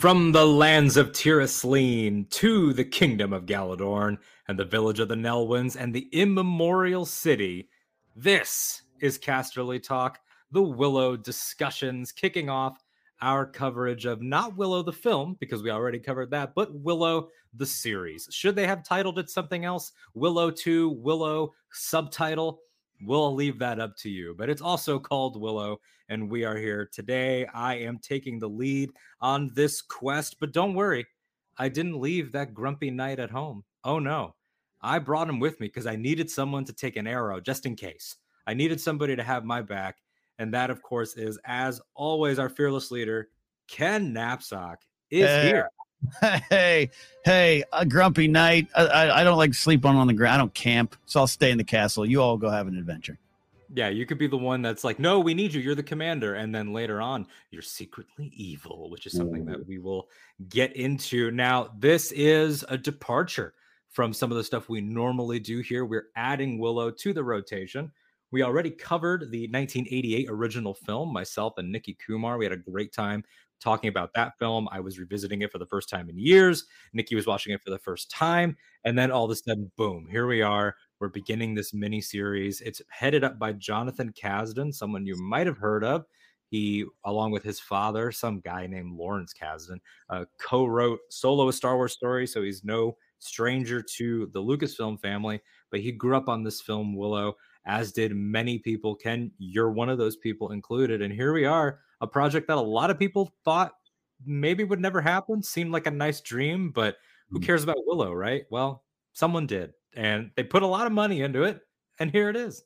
From the lands of Tir to the kingdom of Galladoorn and the village of the Nelwyns and the immemorial city, this is Casterly Talk, the Willow discussions, kicking off our coverage of not Willow the film, because we already covered that, but Willow the series. Should they have titled it something else? Willow 2, Willow subtitle? We'll leave that up to you. But it's also called Willow, and we are here today. I am taking the lead on this quest, but don't worry, I didn't leave that grumpy knight at home. Oh no, I brought him with me because I needed someone to take an arrow just in case. I needed somebody to have my back, and that, of course, is as always our fearless leader, Ken Napzok, is here. Hey, hey, a grumpy night. I, I, I don't like sleep on on the ground. I don't camp, so I'll stay in the castle. You all go have an adventure. Yeah, you could be the one that's like, no, we need you. You're the commander. And then later on, you're secretly evil, which is something that we will get into. Now, this is a departure from some of the stuff we normally do here. We're adding Willow to the rotation. We already covered the 1988 original film, myself and Nikki Kumar. We had a great time talking about that film. I was revisiting it for the first time in years. Nikki was watching it for the first time. And then all of a sudden, boom, here we are. We're beginning this mini series. It's headed up by Jonathan Kasdan, someone you might have heard of. He, along with his father, some guy named Lawrence Kasdan, uh, co wrote solo a Star Wars story. So he's no stranger to the Lucasfilm family, but he grew up on this film, Willow, as did many people. Ken, you're one of those people included. And here we are, a project that a lot of people thought maybe would never happen, seemed like a nice dream, but who Mm. cares about Willow, right? Well, someone did. And they put a lot of money into it. And here it is.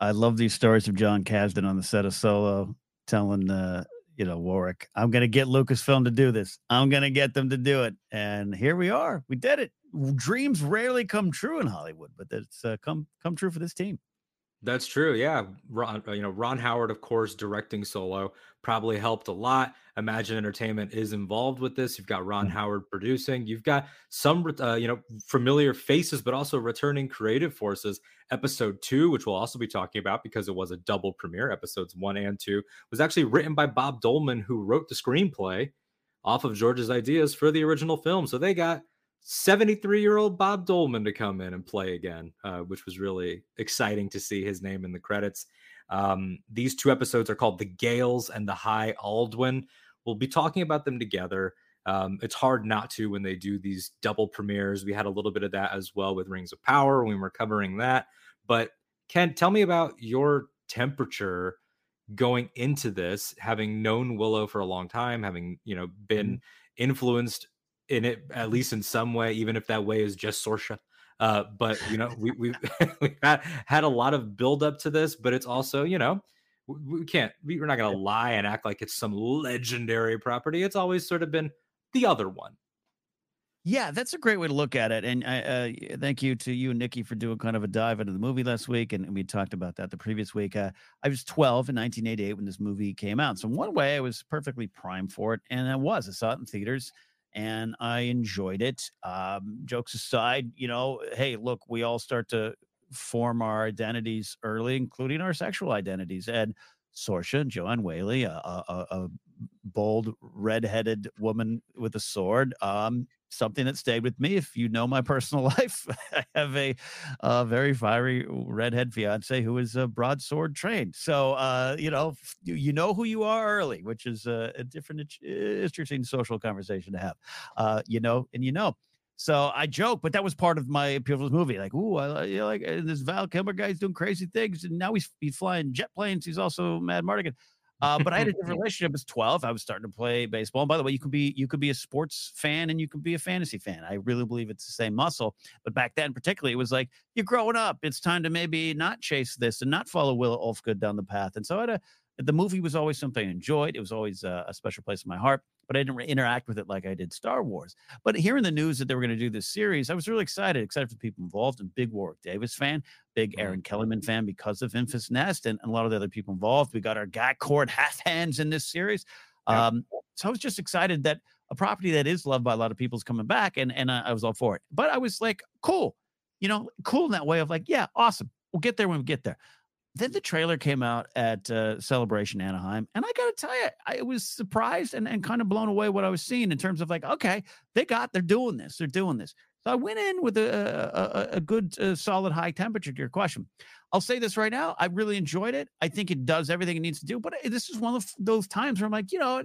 I love these stories of John Kasdan on the set of Solo telling, uh, you know, Warwick, I'm going to get Lucasfilm to do this. I'm going to get them to do it. And here we are. We did it. Dreams rarely come true in Hollywood, but it's uh, come come true for this team. That's true. Yeah. Ron, uh, you know, Ron Howard, of course, directing Solo probably helped a lot. Imagine Entertainment is involved with this. You've got Ron Mhm. Howard producing. You've got some, uh, you know, familiar faces, but also returning creative forces. Episode two, which we'll also be talking about because it was a double premiere. Episodes one and two was actually written by Bob Dolman, who wrote the screenplay off of George's ideas for the original film. So they got 73 year old Bob Dolman to come in and play again, uh, which was really exciting to see his name in the credits. Um, these two episodes are called The Gales and The High Aldwin. We'll be talking about them together. Um, it's hard not to when they do these double premieres. We had a little bit of that as well with Rings of Power when we were covering that. But Ken, tell me about your temperature going into this, having known Willow for a long time, having you know been influenced in it at least in some way, even if that way is just Sorsha. Uh, but you know, we we've, we've had had a lot of build up to this, but it's also you know we, can't we, we're not gonna lie and act like it's some legendary property. It's always sort of been the other one. Yeah, that's a great way to look at it. And I, uh, thank you to you and Nikki for doing kind of a dive into the movie last week. And we talked about that the previous week. Uh, I was 12 in 1988 when this movie came out. So, in one way, I was perfectly primed for it. And I was. I saw it in theaters and I enjoyed it. Um, jokes aside, you know, hey, look, we all start to form our identities early, including our sexual identities. And Sorsha, Joanne Whaley, a, a a bold redheaded woman with a sword. Um, something that stayed with me. If you know my personal life, I have a, uh very fiery redhead fiance who is a broadsword trained. So, uh, you know, you, know who you are early, which is a, a different, int- interesting social conversation to have. Uh, you know, and you know. So I joke, but that was part of my this movie. Like, ooh, I you know, like uh, this Val Kilmer guy's doing crazy things, and now he's he's flying jet planes. He's also Madmartigan. Uh, but I had a different relationship as 12. I was starting to play baseball. And by the way, you could be you could be a sports fan and you could be a fantasy fan. I really believe it's the same muscle. But back then, particularly, it was like you're growing up. It's time to maybe not chase this and not follow Will Ufgood down the path. And so I had a the movie was always something I enjoyed. It was always a, a special place in my heart, but I didn't re- interact with it like I did Star Wars. But hearing the news that they were going to do this series, I was really excited, excited for the people involved. And big Warwick Davis fan, big Erin Mm-hmm. Kellyman fan because of Enfys Nest and, and a lot of the other people involved. We got our guy Cord half hands in this series. Yeah. Um, so I was just excited that a property that is loved by a lot of people is coming back, and and I, I was all for it. But I was like, cool, you know, cool in that way of like, yeah, awesome. We'll get there when we get there then the trailer came out at uh, Celebration Anaheim, and I got to tell you, I was surprised and, and kind of blown away what I was seeing in terms of like, okay, they got, they're doing this, they're doing this. So I went in with a a, a good, uh, solid, high temperature to your question. I'll say this right now, I really enjoyed it. I think it does everything it needs to do, but uh, this is one of those times where I'm like, you know.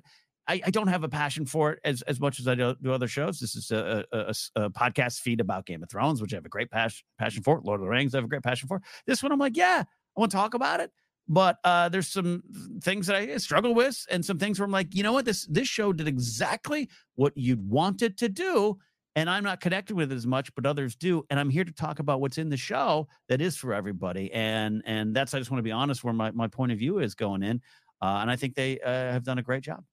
I, I don't have a passion for it as, as much as I do, do other shows. This is a a podcast feed about Game of Thrones, which I have a great passion passion for. Lord of the Rings, I have a great passion for. This one, I'm like, yeah, I want to talk about it. But uh, there's some things that I struggle with, and some things where I'm like, you know what, this this show did exactly what you'd want it to do, and I'm not connected with it as much, but others do. And I'm here to talk about what's in the show that is for everybody, and and that's I just want to be honest where my my point of view is going in, uh, and I think they uh, have done a great job.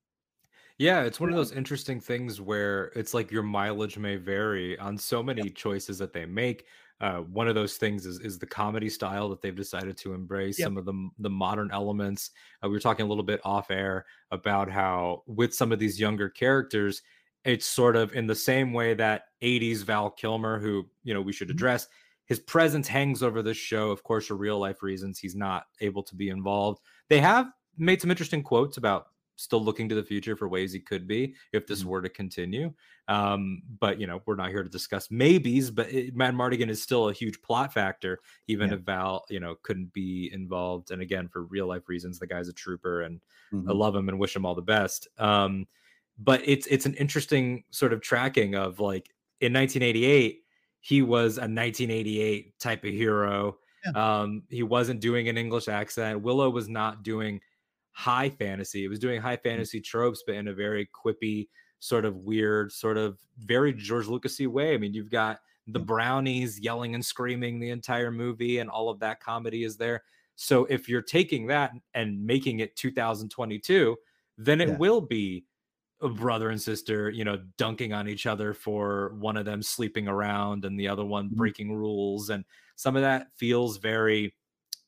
Yeah, it's one of those interesting things where it's like your mileage may vary on so many choices that they make. Uh, one of those things is is the comedy style that they've decided to embrace. Yep. Some of the the modern elements. Uh, we were talking a little bit off air about how with some of these younger characters, it's sort of in the same way that '80s Val Kilmer, who you know we should Mhm. address, his presence hangs over this show. Of course, for real life reasons, he's not able to be involved. They have made some interesting quotes about still looking to the future for ways he could be if this Mhm. were to continue. Um, but you know, we're not here to discuss maybes. But it, Madmartigan is still a huge plot factor, even Yeah. if Val, you know, couldn't be involved. And again, for real life reasons, the guy's a trooper, and I Mhm. love him and wish him all the best. Um, but it's it's an interesting sort of tracking of like in 1988, he was a 1988 type of hero. Um, he wasn't doing an English accent. Willow was not doing high fantasy. It was doing high fantasy tropes, but in a very quippy, sort of weird, sort of very George Lucasy way. I mean, you've got the brownies yelling and screaming the entire movie, and all of that comedy is there. So if you're taking that and making it 2022, then it Yeah. will be a brother and sister, you know, dunking on each other for one of them sleeping around and the other one Mhm. breaking rules. And some of that feels very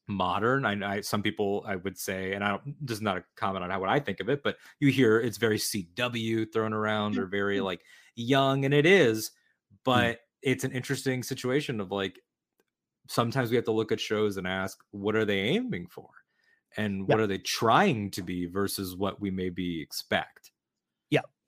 modern. I, I some people I would say, and I don't this is not a comment on how what I think of it, but you hear it's very CW thrown around or very like young, and it is, hmm. but it's an interesting situation of like sometimes we have to look at shows and ask, what are they aiming for? And what are they trying to be versus what we maybe expect?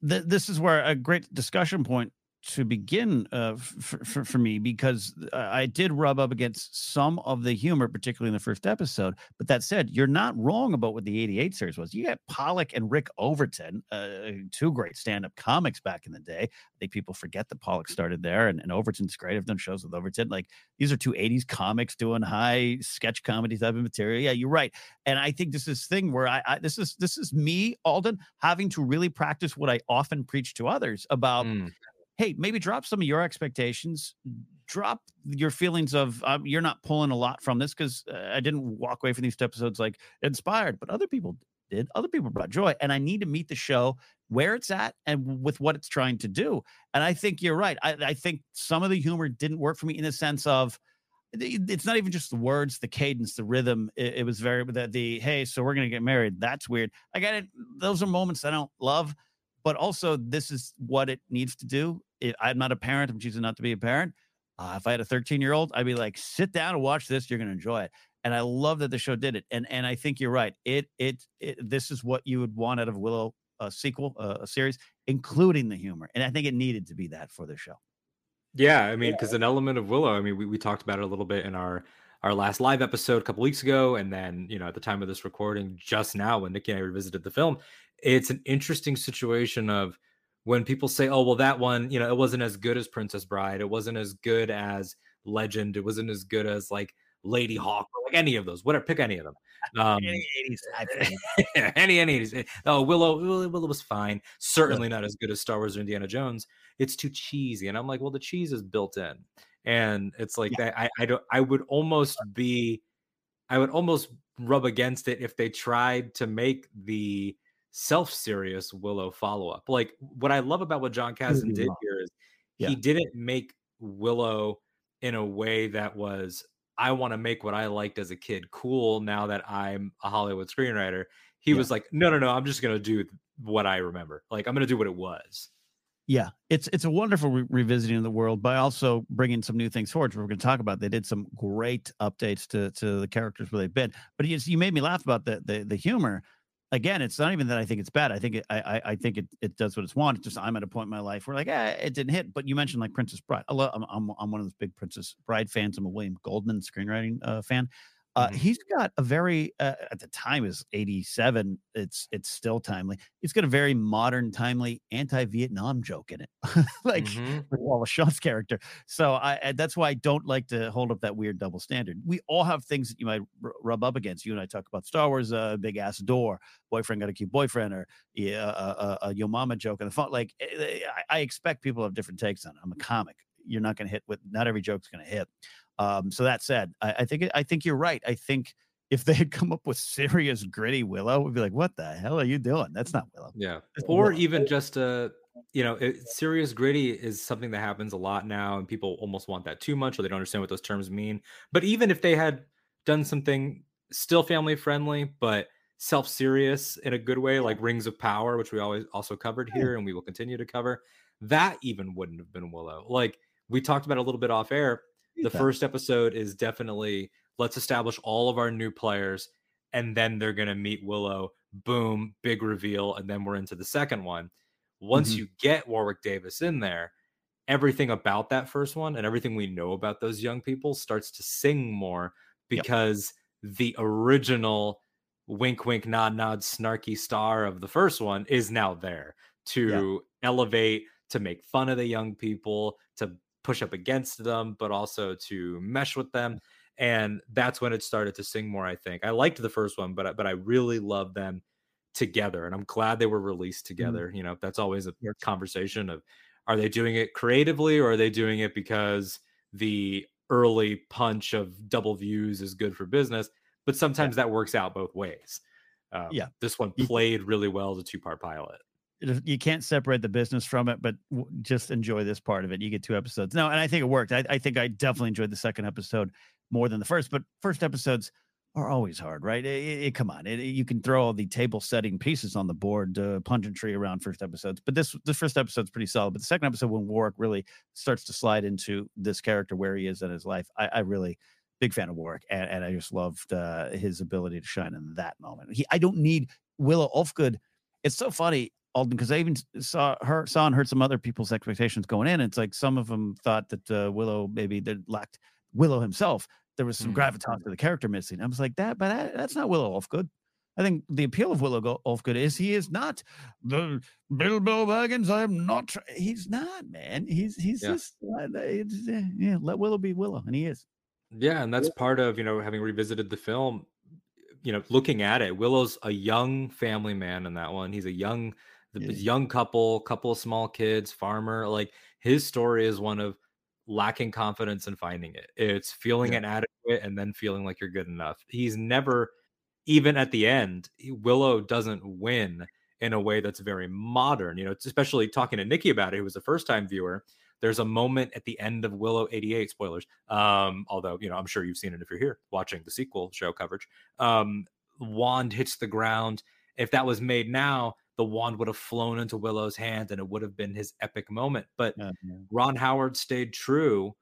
th- this is where a great discussion point to begin uh, f- for, for me because uh, I did rub up against some of the humor, particularly in the first episode. But that said, you're not wrong about what the 88 series was. You got Pollak and Rick Overton, uh, two great stand up comics back in the day. I think people forget that Pollak started there and, and Overton's great. I've done shows with Overton. Like these are two 80s comics doing high sketch comedy type of material. Yeah, you're right. And I think this is thing where I, I this is this is me, Alden, having to really practice what I often preach to others about Mm, hey, maybe drop some of your expectations. Drop your feelings of um, you're not pulling a lot from this because uh, I didn't walk away from these episodes like inspired, but other people did. Other people brought joy, and I need to meet the show where it's at and with what it's trying to do. And I think you're right. I, I think some of the humor didn't work for me in the sense of it's not even just the words, the cadence, the rhythm. It, it was very the, the hey, so we're gonna get married. That's weird. I got it. Those are moments I don't love, but also this is what it needs to do. It, I'm not a parent. I'm choosing not to be a parent. Uh, if I had a 13 year old, I'd be like, sit down and watch this. You're gonna enjoy it. And I love that the show did it. And and I think you're right. It it, it this is what you would want out of Willow a sequel, uh, a series, including the humor. And I think it needed to be that for the show. Yeah, I mean, because an element of Willow, I mean, we, we talked about it a little bit in our our last live episode a couple weeks ago, and then you know at the time of this recording, just now when Nikki and I revisited the film, it's an interesting situation of when people say, "Oh, well, that one, you know, it wasn't as good as Princess Bride, it wasn't as good as Legend, it wasn't as good as like Ladyhawke, or like any of those, whatever, pick any of them. Um, any 80s, any any 80s. Oh, Willow, Willow, Willow was fine. Certainly not as good as Star Wars or Indiana Jones. It's too cheesy, and I'm like, well, the cheese is built in, and it's like yeah. that. I I don't. I would almost be, I would almost rub against it if they tried to make the self-serious Willow follow-up. Like what I love about what John Kasdan did here is yeah. he didn't make Willow in a way that was I want to make what I liked as a kid cool now that I'm a Hollywood screenwriter. He yeah. was like, no, no, no, I'm just going to do what I remember. Like, I'm going to do what it was. Yeah, it's it's a wonderful re- revisiting of the world, by also bringing some new things forward. We're going to talk about. They did some great updates to to the characters where they've been. But you, you made me laugh about the the, the humor again, it's not even that I think it's bad. I think it, I, I think it, it does what it's wanted. Just I'm at a point in my life where like, eh, it didn't hit. But you mentioned like Princess Bride. I love, I'm, I'm, I'm one of those big Princess Bride fans. I'm a William Goldman screenwriting uh, fan. Uh, mm-hmm. He's got a very uh, at the time is 87. It's it's still timely. It's got a very modern, timely anti-Vietnam joke in it, like mm-hmm. Wallace Shawn's character. So I that's why I don't like to hold up that weird double standard. We all have things that you might r- rub up against. You and I talk about Star Wars, uh, big ass door, boyfriend got a cute boyfriend, or yeah, uh, uh, yo mama joke in the phone. Like eh, eh, I, I expect people have different takes on it. I'm a comic. You're not going to hit with not every joke's going to hit. Um, so that said, I, I think I think you're right. I think if they had come up with serious gritty Willow, we'd be like, "What the hell are you doing? That's not Willow." Yeah, or Willow. even just a you know, it, serious gritty is something that happens a lot now, and people almost want that too much, or they don't understand what those terms mean. But even if they had done something still family friendly, but self serious in a good way, like Rings of Power, which we always also covered here, and we will continue to cover, that even wouldn't have been Willow. Like we talked about a little bit off air the first episode is definitely let's establish all of our new players and then they're going to meet Willow. Boom, big reveal. And then we're into the second one. Once mm-hmm. you get Warwick Davis in there, everything about that first one and everything we know about those young people starts to sing more because yep. the original wink, wink, nod, nod, snarky star of the first one is now there to yeah. elevate, to make fun of the young people, push up against them, but also to mesh with them. And that's when it started to sing more. I think I liked the first one, but but I really love them together, and I'm glad they were released mm. together. Mm. You know, that's always a conversation of are they doing it creatively or are they doing it because the early punch of double views is good for business? But sometimes yeah. that works out both ways. Um, yeah, this one played really well as a two part pilot you can't separate the business from it, but just enjoy this part of it. You get two episodes. No, and I think it worked. I, I, think I definitely enjoyed the second episode more than the first, but first episodes are always hard, right? It, it, come on, you can throw all the table setting pieces on the board, uh, tree around first episodes, but this the first episode's pretty solid. But the second episode, when Warwick really starts to slide into this character where he is in his life, I, I really big fan of Warwick, and, and I just loved uh, his ability to shine in that moment. He, I don't need Willow Ufgood. It's so funny. Alden because I even saw her saw and heard some other people's expectations going in. It's like some of them thought that uh, Willow maybe that lacked Willow himself. There was some mm. gravitas to the character missing. I was like that, but that, that's not Willow Ufgood. I think the appeal of Willow Ufgood is he is not the Bilbo Baggins. I am not. He's not, man. He's he's yeah. just uh, yeah. Let Willow be Willow, and he is. Yeah, and that's part of you know having revisited the film. You know, looking at it, Willow's a young family man in that one. He's a young the yeah. young couple, couple of small kids, farmer. Like his story is one of lacking confidence and finding it. It's feeling yeah. inadequate and then feeling like you're good enough. He's never, even at the end, Willow doesn't win in a way that's very modern. You know, especially talking to Nikki about it, who was a first time viewer. There's a moment at the end of Willow 88, spoilers. Um, although, you know, I'm sure you've seen it if you're here watching the sequel show coverage. Um, wand hits the ground. If that was made now, the wand would have flown into Willow's hand and it would have been his epic moment. But yeah, yeah. Ron Howard stayed true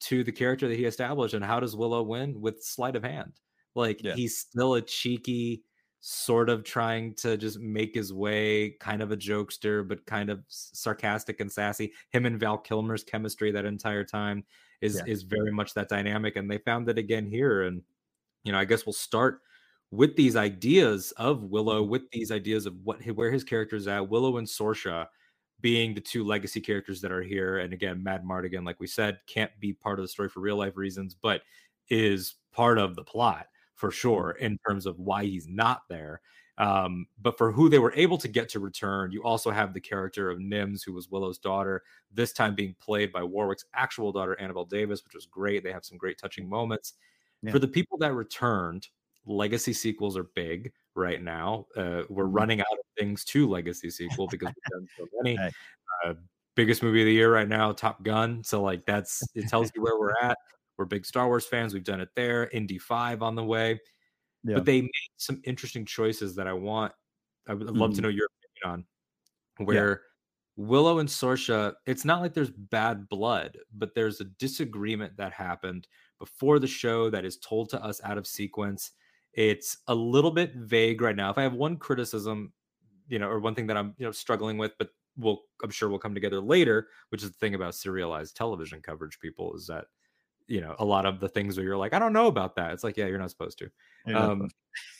to the character that he established. And how does Willow win? With sleight of hand. Like yeah. he's still a cheeky, sort of trying to just make his way, kind of a jokester, but kind of sarcastic and sassy. Him and Val Kilmer's chemistry that entire time is is very much that dynamic. And they found it again here. And you know, I guess we'll start with these ideas of Willow, mm-hmm. with these ideas of what where his character's at, Willow and Sorsha being the two legacy characters that are here. And again, Madmartigan, like we said, can't be part of the story for real life reasons, but is part of the plot for sure in terms of why he's not there. Um, but for who they were able to get to return, you also have the character of Mims, who was Willow's daughter, this time being played by Warwick's actual daughter, Annabelle Davis, which was great. They have some great touching moments. Yeah. For the people that returned, legacy sequels are big right now. Uh, we're mm-hmm. running out of things to legacy sequel because we've done so many. Uh, biggest movie of the year right now, Top Gun. So like that's it tells you where we're at. We're big Star Wars fans. We've done it there. Indy Five on the way. Yeah. But they made some interesting choices that I want. I would love mm. to know your opinion on. Where yeah. Willow and Sorsha, it's not like there's bad blood, but there's a disagreement that happened before the show that is told to us out of sequence. It's a little bit vague right now. If I have one criticism, you know, or one thing that I'm, you know, struggling with, but we'll I'm sure we'll come together later, which is the thing about serialized television coverage, people, is that you know a lot of the things where you're like i don't know about that it's like yeah you're not supposed to um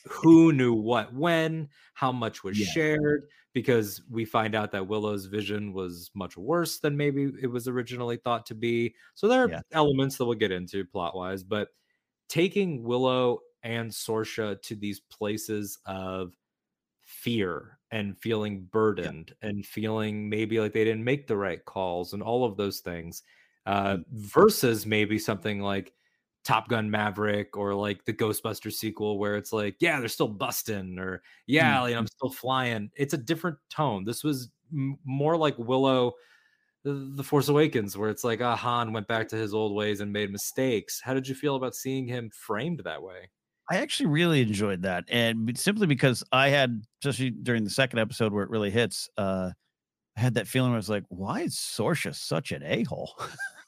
who knew what when how much was yeah. shared because we find out that willow's vision was much worse than maybe it was originally thought to be so there are yeah. elements that we'll get into plot wise but taking willow and sorsha to these places of fear and feeling burdened yeah. and feeling maybe like they didn't make the right calls and all of those things uh, mm. versus maybe something like Top Gun Maverick or like the Ghostbuster sequel where it's like, yeah, they're still busting or yeah, mm-hmm. I'm still flying. It's a different tone. This was m- more like Willow, the, the Force Awakens, where it's like, ah, Han went back to his old ways and made mistakes. How did you feel about seeing him framed that way? I actually really enjoyed that, and simply because I had, especially during the second episode where it really hits, uh, I had that feeling where I was like, why is Sorsha such an a hole?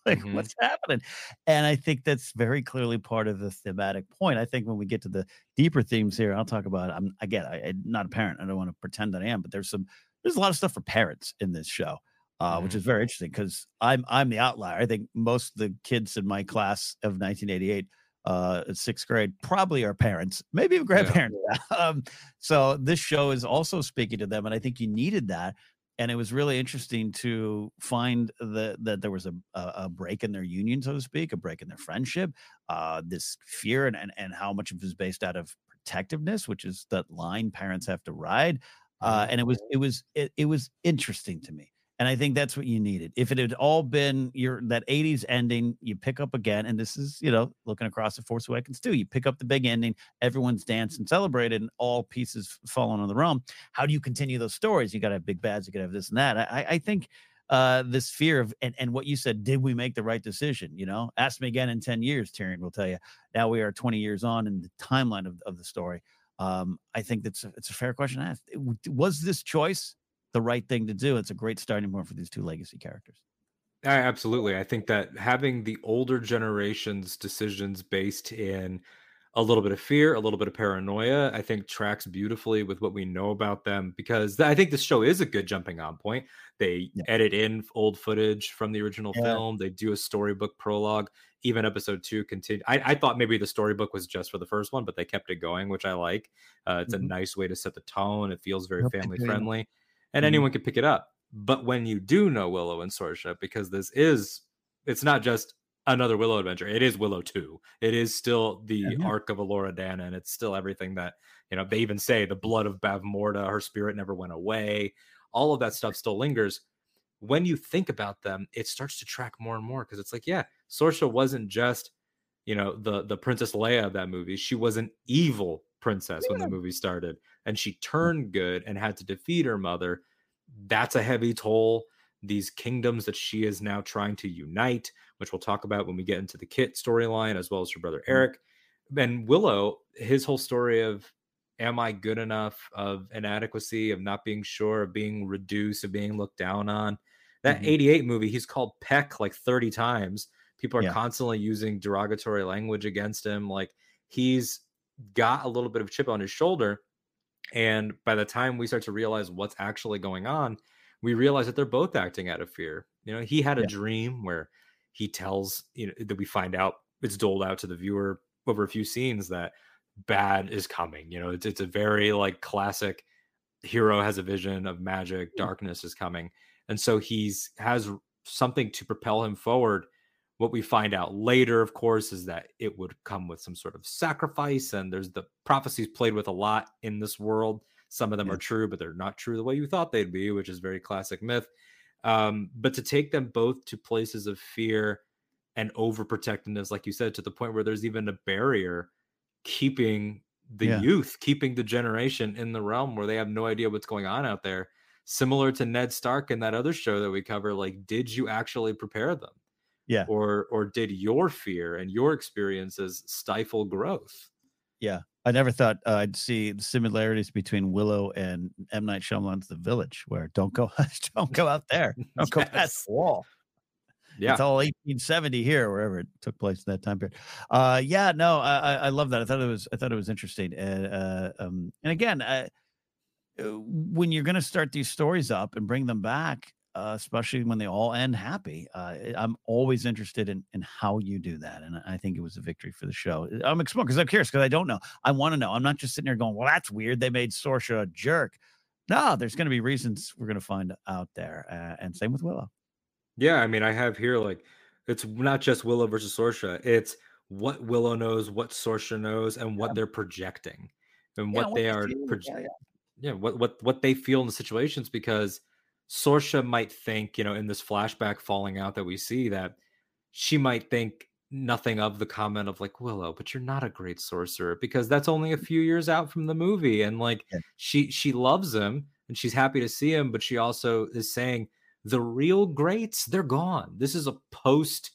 like mm-hmm. what's happening and i think that's very clearly part of the thematic point i think when we get to the deeper themes here i'll talk about i'm again I, am not a parent i don't want to pretend that i am but there's some there's a lot of stuff for parents in this show uh, mm-hmm. which is very interesting because i'm i'm the outlier i think most of the kids in my class of 1988 uh sixth grade probably our parents maybe even grandparents yeah. um so this show is also speaking to them and i think you needed that and it was really interesting to find that that there was a, a break in their union, so to speak, a break in their friendship, uh, this fear, and, and and how much of it was based out of protectiveness, which is that line parents have to ride, uh, mm-hmm. and it was it was it, it was interesting to me. And I think that's what you needed. If it had all been your that 80s ending, you pick up again, and this is, you know, looking across the Force Awakens too. You pick up the big ending, everyone's danced and celebrated, and all pieces falling on the realm. How do you continue those stories? You got to have big bads, you got to have this and that. I, I think uh this fear of and, and what you said did we make the right decision you know ask me again in 10 years tyrion will tell you now we are 20 years on in the timeline of, of the story um i think that's a, it's a fair question to ask was this choice the right thing to do. It's a great starting point for these two legacy characters. I, absolutely. I think that having the older generation's decisions based in a little bit of fear, a little bit of paranoia, I think tracks beautifully with what we know about them because I think this show is a good jumping on point. They yeah. edit in old footage from the original yeah. film, they do a storybook prologue. Even episode two continue. I, I, thought maybe the storybook was just for the first one, but they kept it going, which I like. Uh, it's mm-hmm. a nice way to set the tone. It feels very family friendly and mm-hmm. anyone can pick it up. But when you do know Willow and Sorsha, because this is, it's not just another Willow adventure. It is Willow 2. It is still the yeah, yeah. arc of Elora Danan, and it's still everything that, you know, they even say the blood of Bavmorda, her spirit never went away. All of that stuff still lingers. When you think about them, it starts to track more and more because it's like, yeah, Sorsha wasn't just, you know, the the Princess Leia of that movie. She was an evil princess yeah. when the movie started and she turned good and had to defeat her mother that's a heavy toll these kingdoms that she is now trying to unite which we'll talk about when we get into the kit storyline as well as her brother mm-hmm. Airk and willow his whole story of am i good enough of inadequacy of not being sure of being reduced of being looked down on that mm-hmm. 88 movie he's called peck like 30 times people are yeah. constantly using derogatory language against him like he's got a little bit of chip on his shoulder. And by the time we start to realize what's actually going on, we realize that they're both acting out of fear. You know, he had a yeah. dream where he tells, you know, that we find out it's doled out to the viewer over a few scenes that bad is coming. You know, it's, it's a very like classic hero has a vision of magic, mm. darkness is coming. And so he's has something to propel him forward what we find out later, of course, is that it would come with some sort of sacrifice, and there's the prophecies played with a lot in this world. Some of them yeah. are true, but they're not true the way you thought they'd be, which is very classic myth. Um, but to take them both to places of fear and overprotectiveness, like you said, to the point where there's even a barrier keeping the yeah. youth, keeping the generation in the realm where they have no idea what's going on out there. Similar to Ned Stark in that other show that we cover, like, did you actually prepare them? Yeah. Or or did your fear and your experiences stifle growth? Yeah. I never thought uh, I'd see the similarities between Willow and M Night Shyamalan's The Village, where don't go, don't go out there, don't go yes. past the wall. Yeah, it's all 1870 here, wherever it took place in that time period. Uh, yeah, no, I, I love that. I thought it was, I thought it was interesting. And, uh, um, and again, uh, when you're going to start these stories up and bring them back, uh, especially when they all end happy. Uh, I'm always interested in in how you do that, and I think it was a victory for the show. I'm exploring because I'm curious because I don't know. I want to know. I'm not just sitting there going, "Well, that's weird. They made Sorsha a jerk." No, there's going to be reasons we're going to find out there, uh, and same with Willow. Yeah, I mean, I have here like it's not just Willow versus Sorsha. It's what Willow knows, what Sorsha knows, and what yeah. they're projecting, and yeah, what, what they are. Proje- yeah, yeah, what what what they feel in the situations because Sorsha might think, you know, in this flashback falling out that we see, that she might think nothing of the comment of like Willow, but you're not a great sorcerer because that's only a few years out from the movie, and like yeah. she she loves him and she's happy to see him, but she also is saying the real greats they're gone. This is a post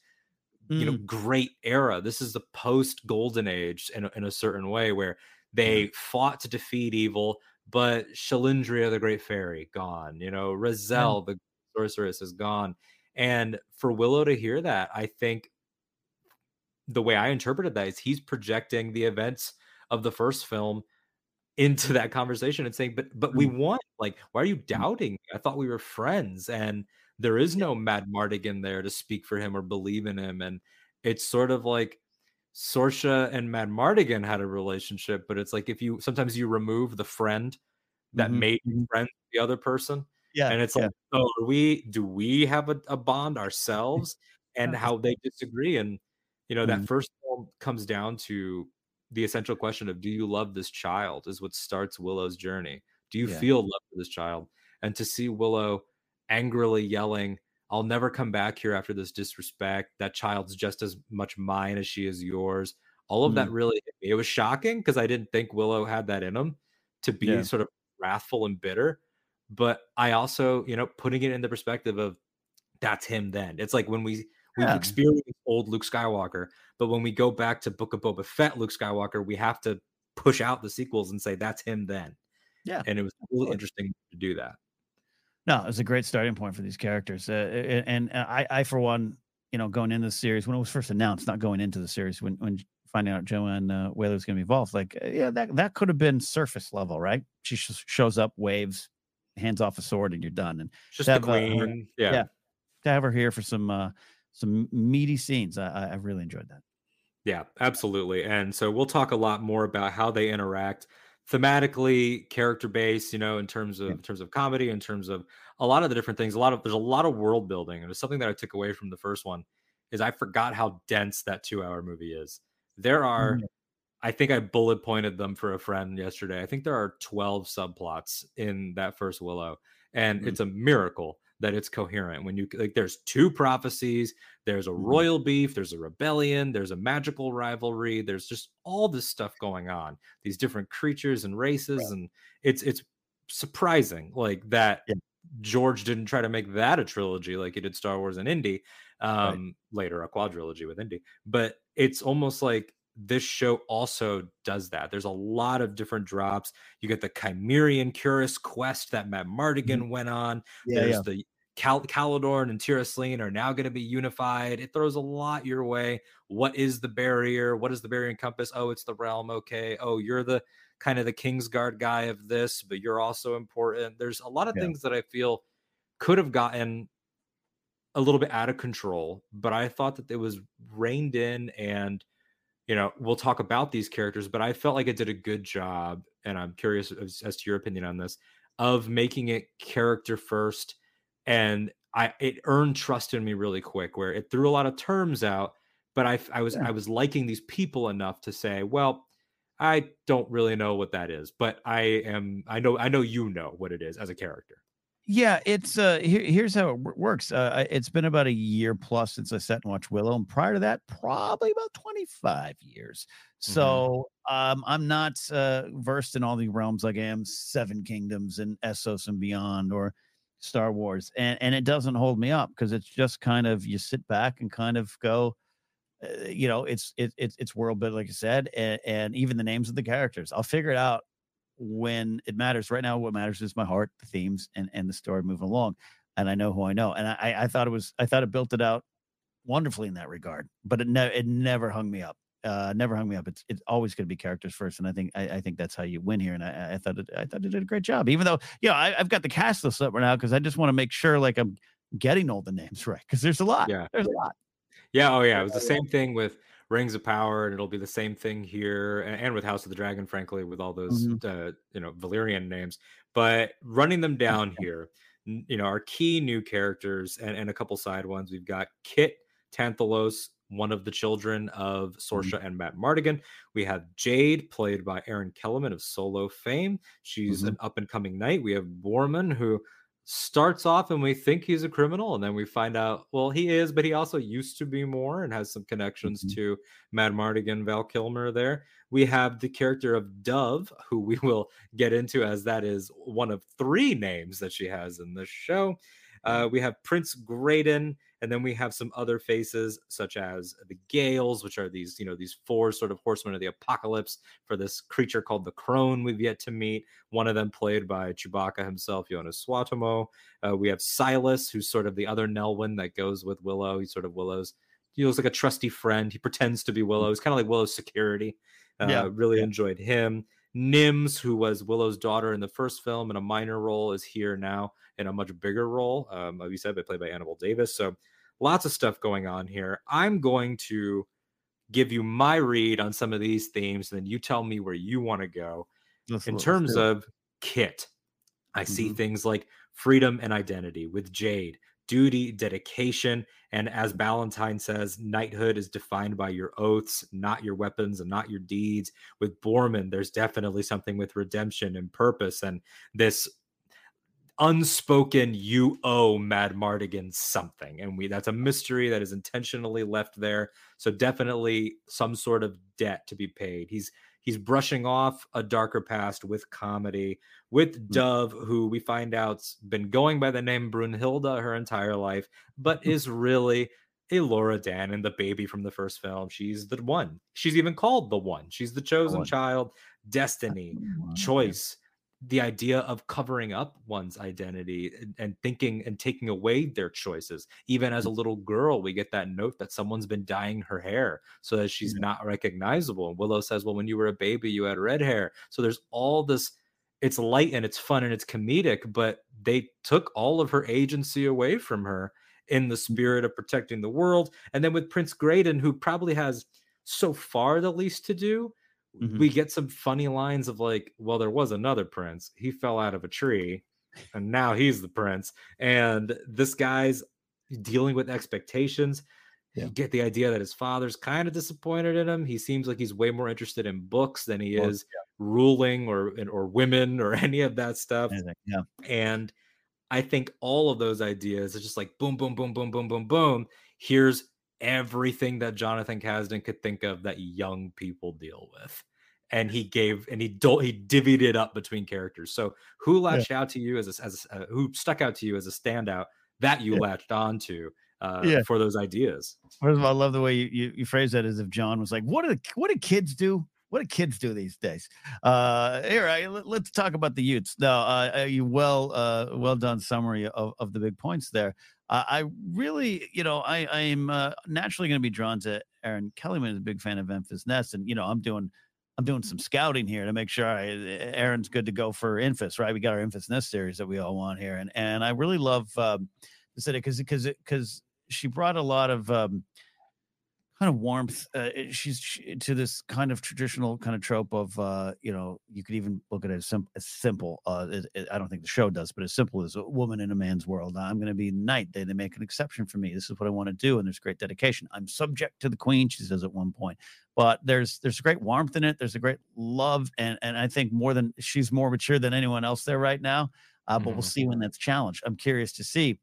you know mm. great era this is the post golden age in in a certain way where they fought to defeat evil but Cherlindrea, the Great Fairy, gone. You know, Raziel, the sorceress, is gone. And for Willow to hear that, I think the way I interpreted that is he's projecting the events of the first film into that conversation and saying, "But but we mm. won. Like, why are you mm. doubting? I thought we were friends." And there is no Madmartigan there to speak for him or believe in him. And it's sort of like Sorsha and Madmartigan had a relationship, but it's like if you sometimes you remove the friend that mm-hmm. made you mm-hmm. friends with the other person. Yeah. And it's yeah. like, oh, we do we have a, a bond ourselves and how they disagree? And you know, mm-hmm. that first film comes down to the essential question of do you love this child is what starts Willow's journey. Do you yeah. feel love for this child? And to see Willow angrily yelling, I'll never come back here after this disrespect. That child's just as much mine as she is yours. All of mm. that really, it was shocking because I didn't think Willow had that in him to be yeah. sort of wrathful and bitter. But I also, you know, putting it in the perspective of that's him then. It's like when we we've yeah. experienced old Luke Skywalker, but when we go back to Book of Boba Fett Luke Skywalker, we have to push out the sequels and say that's him then. Yeah. And it was really interesting to do that. No, it was a great starting point for these characters, uh, and, and I, I, for one, you know, going into the series when it was first announced, not going into the series, when when finding out Joanne uh, Whaley was going to be involved, like, uh, yeah, that that could have been surface level, right? She sh- shows up, waves, hands off a sword, and you're done. And just the queen, yeah. yeah, to have her here for some uh, some meaty scenes, I, I really enjoyed that. Yeah, absolutely. And so we'll talk a lot more about how they interact thematically character based you know in terms of yeah. in terms of comedy in terms of a lot of the different things a lot of there's a lot of world building and it's something that i took away from the first one is i forgot how dense that two hour movie is there are mm-hmm. i think i bullet pointed them for a friend yesterday i think there are 12 subplots in that first willow and mm-hmm. it's a miracle that it's coherent when you like there's two prophecies there's a mm-hmm. royal beef there's a rebellion there's a magical rivalry there's just all this stuff going on these different creatures and races right. and it's it's surprising like that yeah. george didn't try to make that a trilogy like he did star wars and indy um right. later a quadrilogy with indy but it's almost like this show also does that. There's a lot of different drops. You get the Kymerian Cuirass quest that Madmartigan mm-hmm. went on. Yeah, There's yeah. the Cal- Galladoorn and Tir Asleen are now going to be unified. It throws a lot your way. What is the barrier? What is the barrier encompass? Oh, it's the realm. Okay. Oh, you're the kind of the Kingsguard guy of this, but you're also important. There's a lot of yeah. things that I feel could have gotten a little bit out of control, but I thought that it was reined in and you know, we'll talk about these characters, but I felt like it did a good job, and I'm curious as, as to your opinion on this, of making it character first and I it earned trust in me really quick, where it threw a lot of terms out, but I I was yeah. I was liking these people enough to say, well, I don't really know what that is, but I am I know I know you know what it is as a character. Yeah, it's uh here, here's how it works. Uh it's been about a year plus since I sat and watched Willow, and prior to that, probably about 25 years. Mm-hmm. So mm-hmm. um I'm not uh versed in all the realms like I am Seven Kingdoms and Essos and beyond or Star Wars. And and it doesn't hold me up because it's just kind of you sit back and kind of go, uh, you know, it's it, it it's world building, like I said, and, and even the names of the characters. I'll figure it out when it matters. Right now, what matters is my heart, the themes, and and the story moving along. And I know who I know. And I I thought it was I thought it built it out wonderfully in that regard. But it never it never hung me up. Uh, never hung me up. It's it's always going to be characters first, and I think I, I, think that's how you win here. And I, I thought it, I thought it did a great job. Even though you know I, have got the cast list up right now because I just want to make sure like I'm getting all the names right because there's a lot. Yeah, there's a lot. Yeah. Oh yeah. It was the same thing with Rings of Power, and it'll be the same thing here, and, and with House of the Dragon, frankly, with all those mm-hmm. uh, you know Valyrian names. But running them down here, you know, our key new characters and, and a couple side ones. We've got Kit Tanthalos, one of the children of Sorsha mm-hmm. and Madmartigan. We have Jade, played by Erin Kellyman of Solo fame. She's mm-hmm. an up and coming knight. We have Boorman, who starts off and we think he's a criminal and then we find out well he is but he also used to be more and has some connections mm-hmm. to Madmartigan val kilmer there we have the character of dove who we will get into as that is one of three names that she has in this show uh, we have prince graydon and then we have some other faces such as the Gales, which are these, you know, these four sort of horsemen of the apocalypse for this creature called the Crone we've yet to meet. One of them played by Chewbacca himself, Joonas Suotamo. Uh, we have Silas, who's sort of the other Nelwyn that goes with Willow. He's sort of Willow's, he looks like a trusty friend. He pretends to be Willow. He's kind of like Willow's security. Uh, yeah. Really yeah. enjoyed him. Mims, who was Willow's daughter in the first film in a minor role, is here now in a much bigger role. Um, like you said, they played by Annabelle Davis. So lots of stuff going on here. I'm going to give you my read on some of these themes, and then you tell me where you want to go. That's in terms of kit, I mm-hmm. see things like freedom and identity with Jade, duty, dedication, and as Ballantyne says, knighthood is defined by your oaths, not your weapons and not your deeds. With Boorman, there's definitely something with redemption and purpose and this unspoken you owe Madmartigan something and we that's a mystery that is intentionally left there. So definitely some sort of debt to be paid. He's he's brushing off a darker past with comedy with mm. dove who we find out's been going by the name brunhilde her entire life but is really Elora Danan the baby from the first film. She's the one. She's even called the one. She's the chosen child. Destiny choice the idea of covering up one's identity and, and, thinking and taking away their choices. Even as a mm. little girl, we get that note that someone's been dyeing her hair so that she's yeah. not recognizable. And Willow says, Well, when you were a baby, you had red hair. So there's all this, it's light and it's fun and it's comedic, but they took all of her agency away from her in the mm. spirit of protecting the world. And then with Prince Graydon, who probably has so far the least to do mm-hmm. we get some funny lines of like, well, there was another prince. He fell out of a tree and now he's the prince. And this guy's dealing with expectations. Yeah. You get the idea that his father's kind of disappointed in him. He seems like he's way more interested in books than he well, is yeah. ruling or or women or any of that stuff. Yeah. And I think all of those ideas are just like boom, boom, boom, boom, boom, boom, boom. Here's everything that Jonathan Kasdan could think of that young people deal with. And he gave and he do, he divvied it up between characters. So who latched yeah. out to you as a, as a, who stuck out to you as a standout that you yeah. latched onto uh, yeah. for those ideas? First of all, I love the way you, you, you phrase that as if John was like, "What do what do kids do? What do kids do these days?" Uh, here, I, let, us talk about the youths. No, uh, you well uh, well done summary of, of the big points there uh, I really, you know, I I'm uh, naturally going to be drawn to Erin Kellyman is a big fan of Enfys Nest, and you know, I'm doing I'm doing some scouting here to make sure I, Erin's good to go for Enfys, right? We got our Enfys Nest series that we all want here, and and I really love um, the city because because because she brought a lot of um, kind of warmth. Uh, she's she, to this kind of traditional kind of trope of, uh, you know, you could even look at it as, sim- as simple. Uh, it, it, I don't think the show does, but as simple as a woman in a man's world. I'm going to be knight. They, they make an exception for me. This is what I want to do. And there's great dedication. I'm subject to the queen, she says at one point. But there's there's a great warmth in it. There's a great love. And, and I think more than she's more mature than anyone else there right now. Uh, but mm-hmm. we'll see when that's challenged. I'm curious to see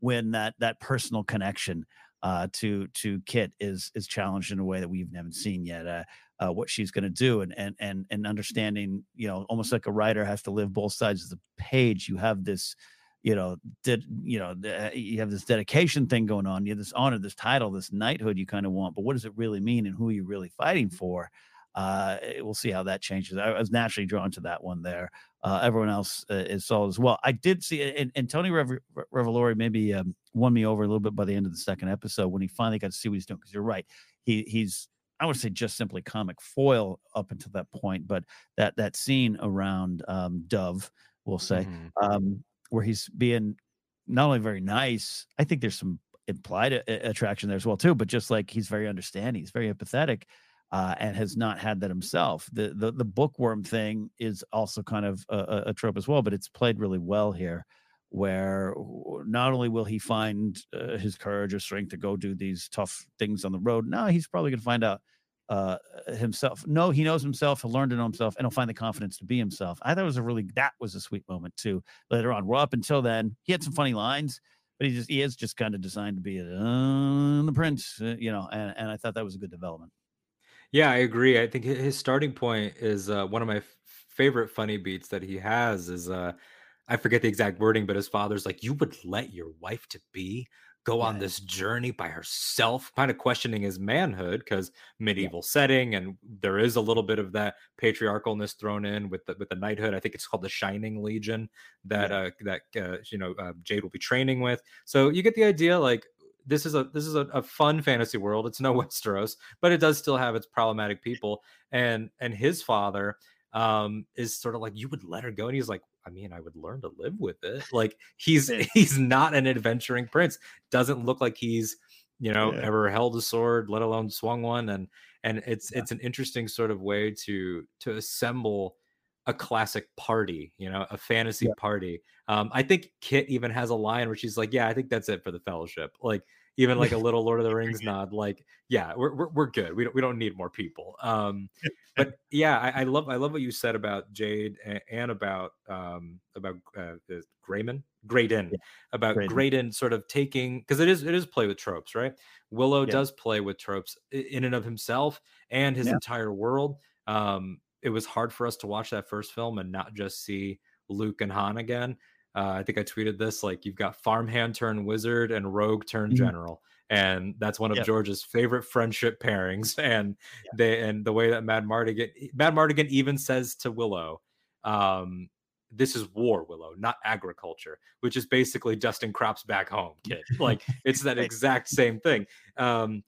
when that that personal connection uh, to to Kit is is challenged in a way that we haven't seen yet. Uh, uh, what she's going to do and and and and understanding, you know, almost like a writer has to live both sides of the page. You have this, you know, did you know, uh, you have this dedication thing going on. You have this honor, this title, this knighthood you kind of want, but what does it really mean, and who are you really fighting for? Uh, we'll see how that changes. I was naturally drawn to that one there. Uh, everyone else uh, is sold as well. I did see, and, and Tony Rev- Revolori maybe um, won me over a little bit by the end of the second episode when he finally got to see what he's doing. Because you're right, he he's I would say just simply comic foil up until that point, but that that scene around um, Dove, we'll say, mm-hmm. um, where he's being not only very nice, I think there's some implied a- attraction there as well too, but just like he's very understanding, he's very empathetic uh, and has not had that himself. The, the the bookworm thing is also kind of a, a, trope as well, but it's played really well here, where not only will he find uh, his courage or strength to go do these tough things on the road, now he's probably going to find out uh, himself. No, he knows himself. He'll learn to know himself, and he'll find the confidence to be himself. I thought it was a really that was a sweet moment too. Later on, well, up until then, he had some funny lines but he just he is just kind of designed to be uh, the prince, uh, you know, and, and I thought that was a good development. Yeah, I agree. I think his starting point is uh, one of my f- favorite funny beats that he has is uh, I forget the exact wording, but his father's like, "You would let your wife to be go on this journey by herself," kind of questioning his manhood because medieval yeah. setting, and there is a little bit of that patriarchalness thrown in with the with the knighthood. I think it's called the Shining Legion that yeah. uh, that uh, you know uh, Jade will be training with. So you get the idea, like this is a this is a, a, fun fantasy world. It's no Westeros, but it does still have its problematic people. And and his father um is sort of like you would let her go and he's like i mean i would learn to live with it like he's he's not an adventuring prince doesn't look like he's you know yeah. ever held a sword let alone swung one and and it's yeah. it's an interesting sort of way to to assemble a classic party, you know, a fantasy yeah. party. Um, I think Kit even has a line where she's like, "Yeah, I think that's it for the Fellowship." Like even like a little Lord of the Rings nod, like, "Yeah, we're we're, we're good. We don't we don't need more people." Um, but yeah, I, I, love I love what you said about Jade and, and about um about uh, Grayman Graydon yeah. about Graydon. Graydon sort of taking because it is it is play with tropes, right? Willow yeah. does play with tropes in and of himself and his entire world. Um, it was hard for us to watch that first film and not just see Luke and Han again. Uh, I think I tweeted this like you've got farmhand turn wizard and rogue turn mm-hmm. general, and that's one of yep. George's favorite friendship pairings. And yeah. they and the way that Mad Mardigan Madmartigan Madmartigan even says to Willow, um, "This is war, Willow, not agriculture," which is basically dusting crops back home, kid. Like it's that exact same thing. Um,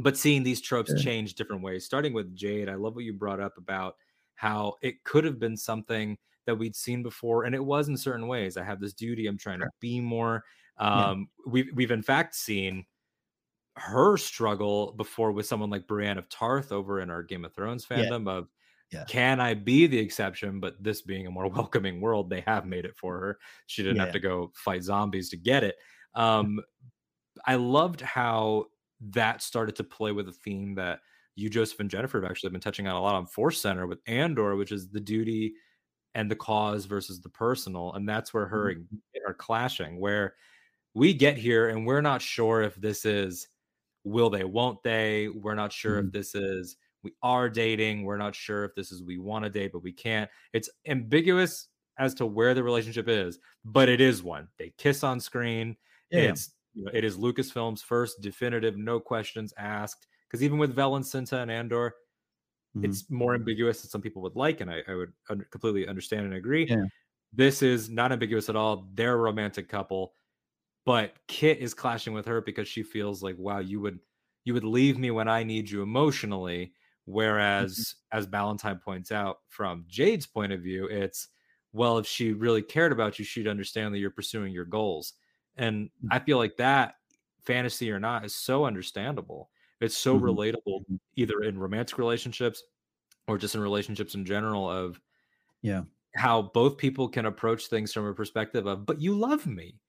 but seeing these tropes yeah. change different ways, starting with Jade, I love what you brought up about how it could have been something that we'd seen before and it was in certain ways i have this duty i'm trying to be more um yeah. we've we've in fact seen her struggle before with someone like Brienne of Tarth over in our Game of Thrones fandom yeah. of yeah. can I be the exception? But this being a more welcoming world, they have made it for her. She didn't yeah. have to go fight zombies to get it. Um, I loved how that started to play with a theme that you, Joseph, and Jennifer have actually been touching on a lot on Force Center with Andor, which is the duty and the cause versus the personal. And that's where her mm-hmm. are clashing, where we get here and we're not sure if this is will they, won't they? We're not sure mm-hmm. if this is we are dating. We're not sure if this is we want to date, but we can't. It's ambiguous as to where the relationship is, but it is one. They kiss on screen. Yeah. It's you know, it is Lucasfilm's first definitive, no questions asked because even with Vel and Andor, mm-hmm. it's more ambiguous than some people would like, and I, I would completely understand and agree. Yeah. This is not ambiguous at all. They're a romantic couple, but Kit is clashing with her because she feels like, wow, you would you would leave me when I need you emotionally. Whereas, mm-hmm. as Ballantine points out, from Jade's point of view, it's well, if she really cared about you, she'd understand that you're pursuing your goals. And mm. I feel like that, fantasy or not, is so understandable It's so Mhm. relatable, either in romantic relationships or just in relationships in general. Of Yeah. how both people can approach things from a perspective of, "But you love me.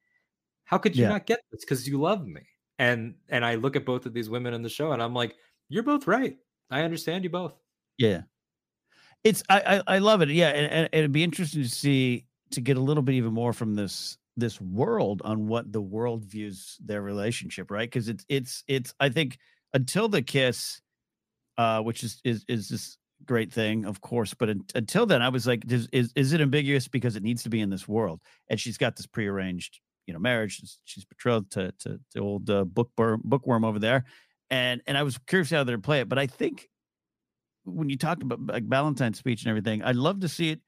How could you Yeah. not get this? Because you love me." And and I look at both of these women in the show, and I'm like, "You're both right. I understand you both." Yeah. It's I I, I love it. Yeah, and, and it'd be interesting to see to get a little bit even more from this this world on what the world views their relationship, right? Because it's it's it's I think until the kiss, uh, which is is is this great thing, of course, but un- until then, I was like, is, is is it ambiguous because it needs to be in this world? And she's got this prearranged, you know, marriage. She's, betrothed to to, to old uh, bookworm bookworm over there, and and I was curious how they'd play it, but I think when you talked about like Valentine's speech and everything, I'd love to see it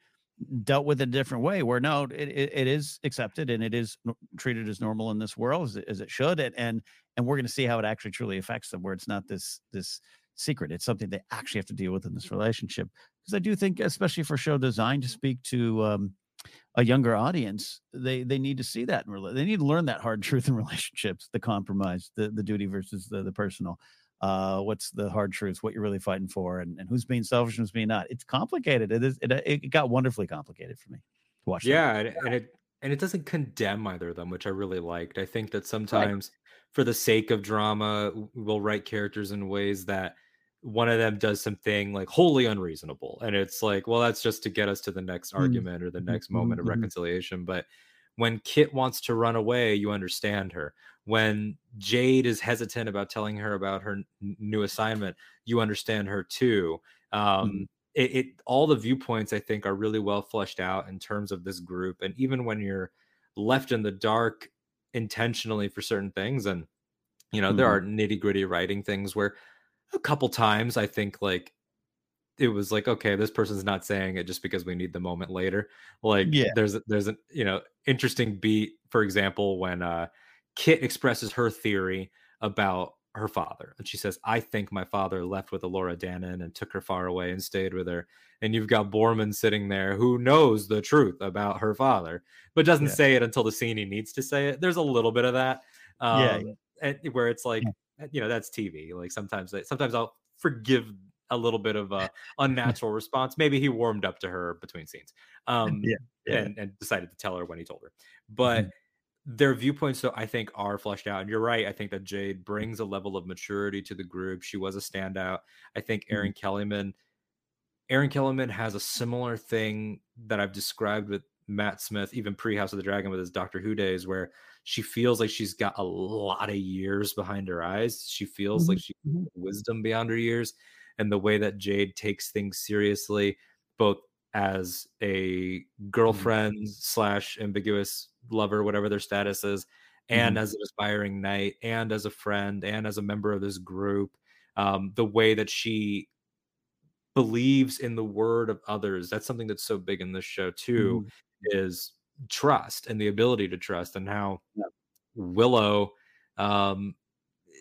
dealt with in a different way where no, it, it, it is accepted and it is treated as normal in this world as, it- as it should. And, and, and we're going to see how it actually truly affects them where it's not this, this secret. It's something they actually have to deal with in this relationship. Because I do think, especially for show design to speak to, um, a younger audience, they they need to see that rela- they need to learn that hard truth in relationships, the compromise, the the duty versus the the personal uh what's the hard truths what you're really fighting for and, and who's being selfish and who's being not it's complicated it is it, it got wonderfully complicated for me to watch. Yeah, and, and it and it doesn't condemn either of them, which I really liked. I think that sometimes, for the sake of drama, we'll write characters in ways that one of them does something like wholly unreasonable, and it's like, well, that's just to get us to the next Mm, argument or the mhm, next moment mhm, of mhm. reconciliation. But when Kit wants to run away, you understand her. When Jade is hesitant about telling her about her n- new assignment, you understand her too. Um, Mhm. it, it all the viewpoints I think are really well fleshed out in terms of this group, and even when you're left in the dark intentionally for certain things, and you know there Mhm. are nitty gritty writing things where a couple times I think like it was like okay this person's not saying it just because we need the moment later like Yeah. there's a- there's an you know interesting beat for example when uh kit expresses her theory about her father and she says i think my father left with Elora Danan and took her far away and stayed with her and you've got Boorman sitting there who knows the truth about her father but doesn't Yeah. say it until the scene he needs to say it there's a little bit of that um Yeah, where it's like you know that's tv like sometimes sometimes i'll forgive a little bit of a unnatural response. Maybe he warmed up to her between scenes, um, Yeah, yeah. and and decided to tell her when he told her. But Mhm. their viewpoints, though, I think, are fleshed out. And you're right. I think that Jade brings a level of maturity to the group. She was a standout. I think Mm-hmm. Erin Kellyman. Erin Kellyman has a similar thing that I've described with Matt Smith, even pre House of the Dragon with his Doctor Who days, where she feels like she's got a lot of years behind her eyes. She feels like Mhm, she mhm. wisdom beyond her years, and the way that Jade takes things seriously, both as a girlfriend slash ambiguous lover, whatever their status is, and Mhm. as an aspiring knight, and as a friend, and as a member of this group. Um, the way that she believes in the word of others that's something that's so big in this show too Mhm. is trust and the ability to trust and how Yeah. willow um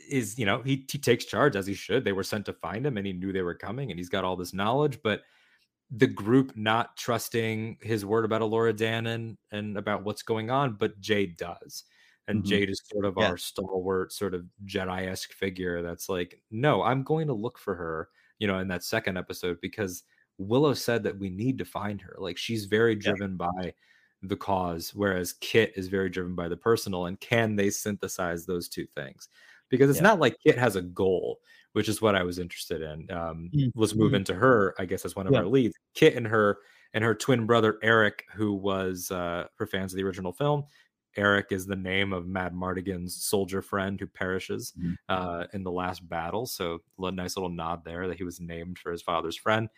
is you know he, he takes charge as he should they were sent to find him and he knew they were coming and he's got all this knowledge but the group not trusting his word about Elora Danan and about what's going on, but Jade does. And Mhm. Jade is sort of Yeah. our stalwart, sort of Jedi esque figure that's like, no, I'm going to look for her, you know, in that second episode because Willow said that we need to find her. Like she's very Yeah. driven by the cause, whereas Kit is very driven by the personal. And can they synthesize those two things? Because it's Yeah. not like Kit has a goal, which is what I was interested in. Um, Mm, let's move mm. into her, I guess, as one of Yeah. our leads. Kit and her and her twin brother Airk, who was uh, for fans of the original film. Airk is the name of Madmartigan's soldier friend who perishes Mhm. uh, in the last battle. So a nice little nod there that he was named for his father's friend.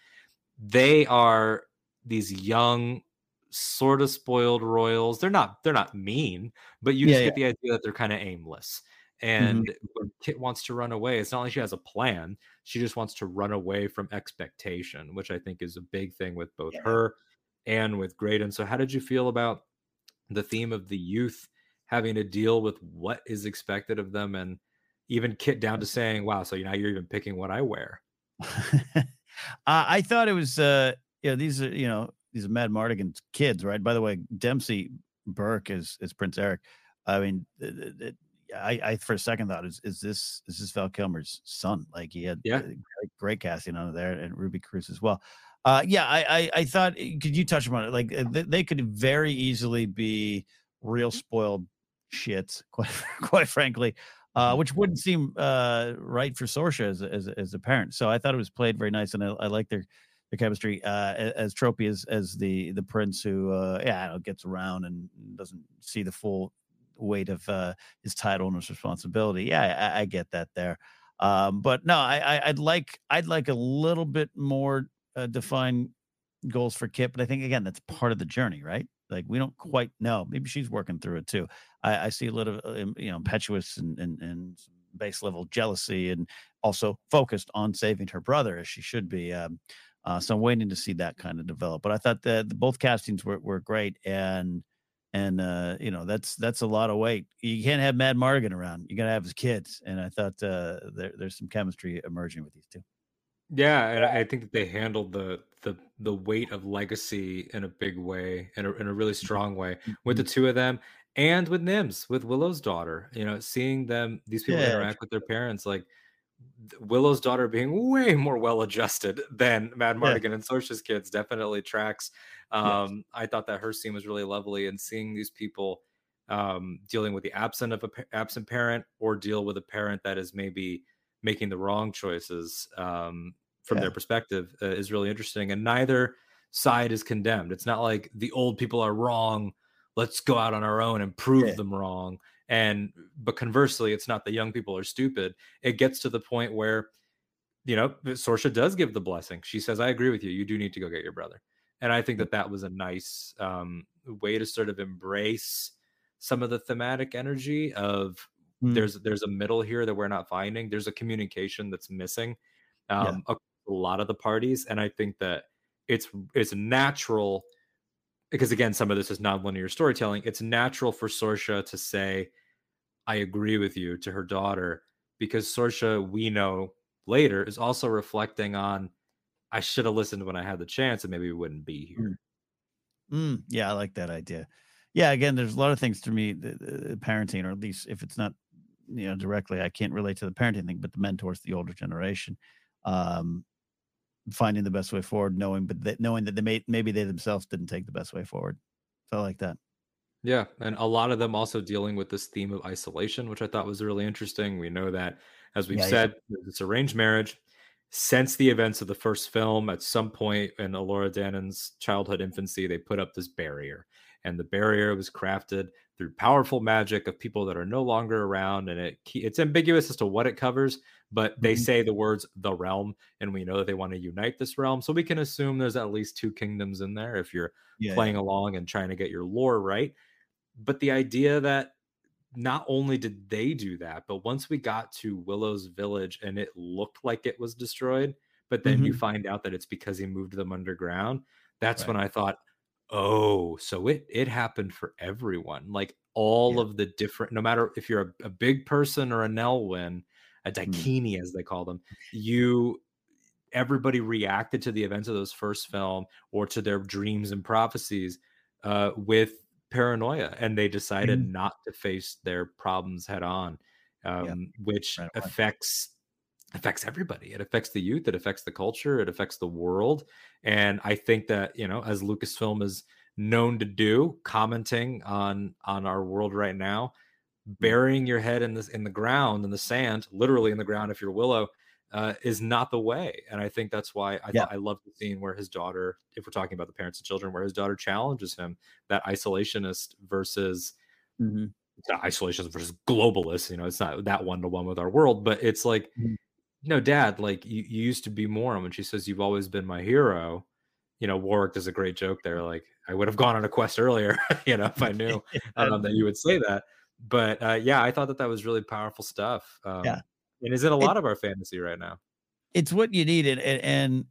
They are these young, sort of spoiled royals. They're not they're not mean, but you just Yeah, get the idea that they're kind of aimless. And when Kit wants to run away, it's not like she has a plan. She just wants to run away from expectation, which I think is a big thing with both Yeah. her and with Graydon. So, how did you feel about the theme of the youth having to deal with what is expected of them, and even Kit down to saying, "Wow, so now you're even picking what I wear." uh, I thought it was, uh, you know, these are, you know, these are Madmartigan's kids, right? By the way, Dempsey Bryk is is Prince Airk. I mean, th- th- I, I for a second thought is is this is this Val Kilmer's son? Like he had yeah great, great casting on there and Ruby Cruz as well. Uh, yeah, I, I, I thought could you touch on it? Like they, they could very easily be real spoiled shits, quite quite frankly, uh, which wouldn't seem uh, right for Sorsha as, as as a parent. So I thought it was played very nice, and I, I like their the chemistry uh, as Tropy as as the the prince who uh, yeah gets around and doesn't see the full weight of uh, his title and his responsibility. Yeah, I, I get that there. Um, but no, I, I would like I'd like a little bit more uh, defined goals for Kit. But I think again that's part of the journey, right? Like we don't quite know. Maybe she's working through it too. I, I see a little, uh, you know, impetuous and and and base level jealousy, and also focused on saving her brother as she should be. Um, uh, so I'm waiting to see that kind of develop. But I thought that both castings were, were great, and and uh, you know that's that's a lot of weight. You can't have Madmartigan around. You got to have his kids, and I thought uh, there, there's some chemistry emerging with these two. Yeah, and I think that they handled the the the weight of legacy in a big way, in a in a really mm-hmm. strong way, with the mm-hmm. two of them, and with Mims, with Willow's daughter. You know, seeing them these people yeah. interact with their parents, like Willow's daughter being way more well adjusted than Madmartigan yeah. and Sorsha's kids definitely tracks. Um, yes. I thought that her scene was really lovely, and seeing these people um, dealing with the absent of a absent parent or deal with a parent that is maybe making the wrong choices um, from yeah. their perspective uh, is really interesting. And neither side is condemned. It's not like the old people are wrong. Let's go out on our own and prove yeah. them wrong and but conversely it's not the young people are stupid it gets to the point where you know Sorsha does give the blessing she says i agree with you you do need to go get your brother and i think mm. that that was a nice um, way to sort of embrace some of the thematic energy of mm. there's there's a middle here that we're not finding there's a communication that's missing um, yeah. a, a lot of the parties and i think that it's it's natural because again, some of this is non-linear storytelling. It's natural for Sorsha to say, "I agree with you" to her daughter, because Sorsha, we know later, is also reflecting on, "I should have listened when I had the chance, and maybe we wouldn't be here." Mm. Mm, yeah, I like that idea. Yeah, again, there's a lot of things to me, the, the parenting, or at least if it's not, you know, directly, I can't relate to the parenting thing, but the mentors, the older generation. Um, finding the best way forward, knowing but that knowing that they may maybe they themselves didn't take the best way forward. So I like that. Yeah, and a lot of them also dealing with this theme of isolation, which I thought was really interesting. We know that, as we've yeah, said, yeah. this arranged marriage. Since the events of the first film, at some point in Elora Danan's childhood infancy, they put up this barrier, and the barrier was crafted through powerful magic of people that are no longer around, and it it's ambiguous as to what it covers but they mm-hmm. say the words the realm and we know that they want to unite this realm so we can assume there's at least two kingdoms in there if you're yeah, playing yeah. along and trying to get your lore right but the idea that not only did they do that but once we got to willow's village and it looked like it was destroyed but then mm-hmm. you find out that it's because he moved them underground that's right. when i thought oh so it it happened for everyone like all yeah. of the different no matter if you're a, a big person or a nelwyn a hmm. Daikini mm. as they call them, you everybody reacted to the events of those first film or to their dreams and prophecies uh, with paranoia, and they decided mm. not to face their problems head on, um, yeah. which right affects affects everybody. It affects the youth. It affects the culture. It affects the world. And I think that you know, as Lucasfilm is known to do, commenting on on our world right now Mm. burying your head in this in the ground in the sand literally in the ground if you're willow uh, is not the way and i think that's why i yeah. i love the scene where his daughter if we're talking about the parents and children where his daughter challenges him that isolationist versus mm-hmm. isolationist versus globalist you know it's not that one-to-one with our world but it's like mm-hmm. No dad like you, you used to be more and when she says you've always been my hero you know warwick does a great joke there like i would have gone on a quest earlier you know if i knew um, that you would say that but uh, yeah, I thought that that was really powerful stuff. Um, yeah, and is in a lot it, of our fantasy right now. It's what you need, and and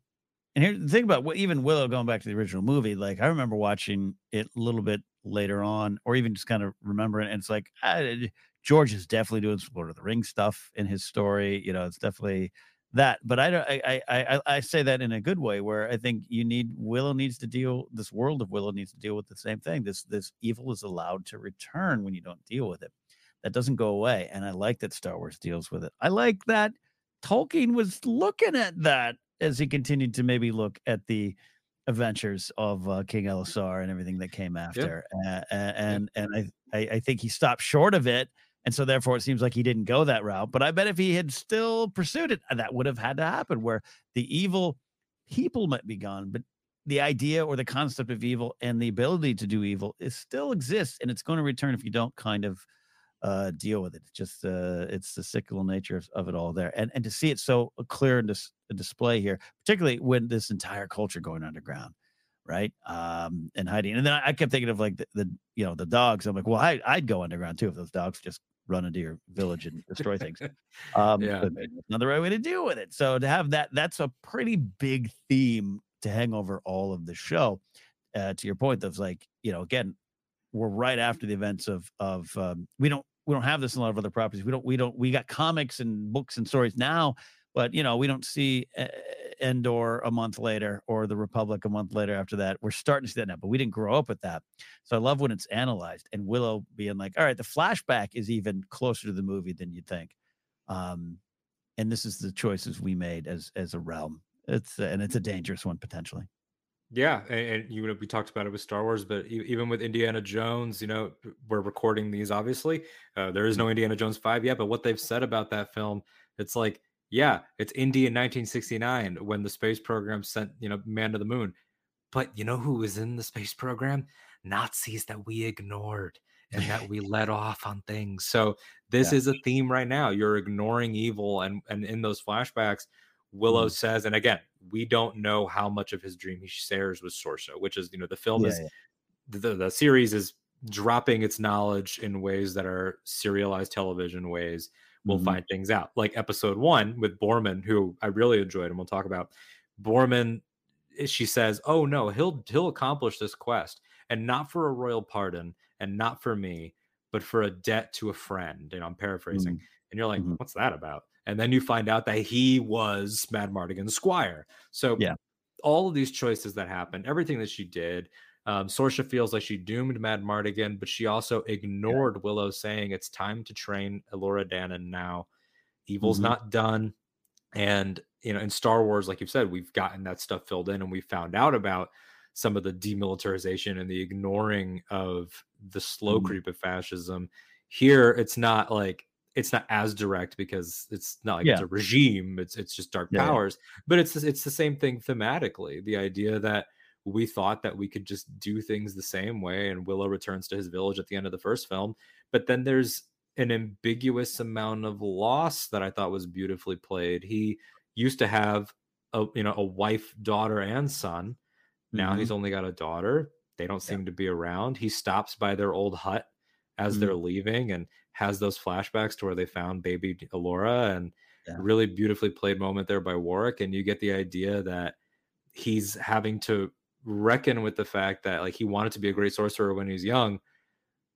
and here the thing about what even Willow going back to the original movie. Like I remember watching it a little bit later on, or even just kind of remembering, and it's like I, George is definitely doing some Lord of the Rings stuff in his story. You know, it's definitely that but i don't I, I i I say that in a good way where i think you need willow needs to deal this world of willow needs to deal with the same thing this this evil is allowed to return when you don't deal with it that doesn't go away. And I like that Star Wars deals with it. I like that Tolkien was looking at that as he continued to maybe look at the adventures of uh, King Elessar and everything that came after. Uh, and and I, I I think he stopped short of it. And so therefore it seems like he didn't go that route. But I bet if he had still pursued it, that would have had to happen where the evil people might be gone, but the idea or the concept of evil and the ability to do evil is still exists and it's going to return if you don't kind of uh, deal with it. It's just uh, it's the cyclical nature of, of, it all there, and and to see it so clear and dis- display here, particularly when this entire culture going underground, right? Um, and hiding. And then I, I kept thinking of like the, the, you know the dogs. I'm like, well, I, I'd go underground too if those dogs just run into your village and destroy things. Um, yeah, not the right way to deal with it. So to have that, that's a pretty big theme to hang over all of the show. Uh, to your point, that's like you know, again, we're right after the events of of um, we don't we don't have this in a lot of other properties. We don't we don't we got comics and books and stories now, but you know we don't see Endor a month later or the Republic a month later after that. We're starting to see that now, but we didn't grow up with that. So I love when it's analyzed and Willow being like, all right, the flashback is even closer to the movie than you'd think. Um, and this is the choices we made as as a realm. It's and it's a dangerous one potentially. Yeah, and, and, you know we talked about it with Star Wars, but even with Indiana Jones, you know we're recording these. Obviously, uh, there is no Indiana Jones five yet, but what they've said about that film, it's like, yeah, it's Indy in 1969 when the space program sent you know man to the moon, but you know who was in the space program? Nazis that we ignored and that we let off on things. So this yeah. is a theme right now. You're ignoring evil, and and in those flashbacks, Willow mm. says, and again, we don't know how much of his dream he shares with Sorsha, which is, you know, the film yeah, is yeah. The, the series is dropping its knowledge in ways that are serialized television ways. We'll mm-hmm. find things out. Like episode one with Boorman, who I really enjoyed, and we'll talk about. Boorman, eh, she says, "Oh no, he'll he'll accomplish this quest, and not for a royal pardon, and not for me, but for a debt to a friend." And I'm paraphrasing. Mm-hmm. And you're like, mm-hmm. "What's that about?" and then you find out that he was Madmartigan's squire. So yeah, all of these choices that happened, everything that she did, um, Sorsha feels like she doomed Madmartigan, but she also ignored yeah. Willow saying it's time to train Elora Danan now. Evil's mm-hmm. not done. And you know, in Star Wars, like you've said, we've gotten that stuff filled in and we found out about some of the demilitarization and the ignoring of the slow mm-hmm. creep of fascism. Here, it's not like it's not as direct because it's not like yeah. it's a regime it's it's just dark yeah, powers yeah. but it's it's the same thing thematically the idea that we thought that we could just do things the same way and willow returns to his village at the end of the first film but then there's an ambiguous amount of loss that i thought was beautifully played he used to have a you know a wife daughter and son now mm-hmm. he's only got a daughter they don't seem to be around he stops by their old hut as mm-hmm. they're leaving and has those flashbacks to where they found baby Elora and yeah. really beautifully played moment there by Warwick. And you get the idea that he's having to reckon with the fact that like he wanted to be a great sorcerer when he was young,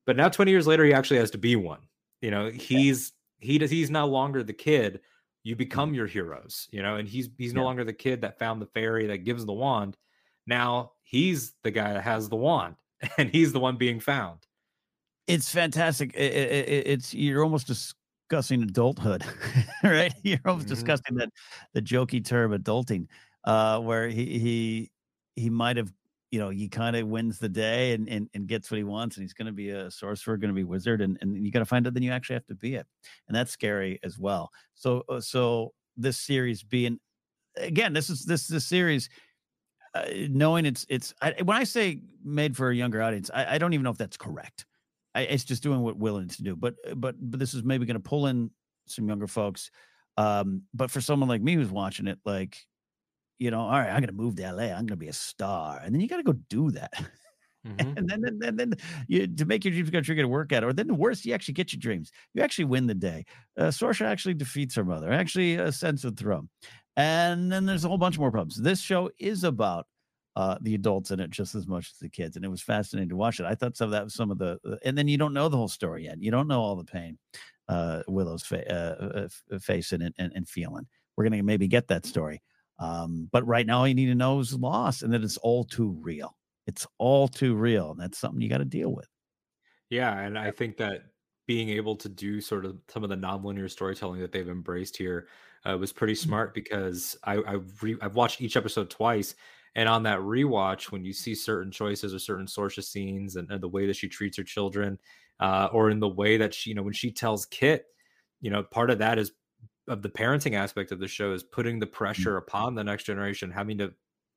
but now 20 years later, he actually has to be one. You know, he's he does he's no longer the kid. You become mm-hmm. your heroes, you know, and he's he's no longer the kid that found the fairy that gives the wand. Now he's the guy that has the wand and he's the one being found. It's fantastic. It, it, it's you're almost discussing adulthood, right? You're almost mm-hmm. discussing that the jokey term adulting, uh, where he he he might have you know he kind of wins the day and, and and gets what he wants and he's going to be a sorcerer going to be wizard and and you got to find out then you actually have to be it and that's scary as well so uh, so this series being again this is this this series uh, knowing it's it's I, when i say made for a younger audience I, I don't even know if that's correct I, it's just doing what Will needs to do. But uh, but but this is maybe going to pull in some younger folks. Um, but for someone like me who's watching it, like, you know, all right, I'm going to move to LA. I'm going to be a star, and then you got to go do that. Mm-hmm. and then, then, then, then you to make your dreams come true, you got to work at it. Or then the worst, you actually get your dreams. You actually win the day. Uh, Sorsha actually defeats her mother. Actually ascends the throne. And then there's a whole bunch more problems. This show is about uh, the adults in it just as much as the kids, and it was fascinating to watch it. I thought some of that was some of the, and then you don't know the whole story yet. You don't know all the pain uh, Willow's fa- uh, uh facing and, and, and, feeling. We're gonna maybe get that story, um, but right now all you need to know is loss, and that it's all too real. It's all too real, and that's something you got to deal with. Yeah, and I think that being able to do sort of some of the nonlinear storytelling that they've embraced here uh, was pretty mm-hmm. smart because I, I re- I've watched each episode twice, and on that rewatch, when you see certain choices or certain Sorsha scenes and, and the way that she treats her children, uh, or in the way that she, you know, when she tells Kit, you know, part of that is of the parenting aspect of the show is putting the mm. pressure upon the next generation, having to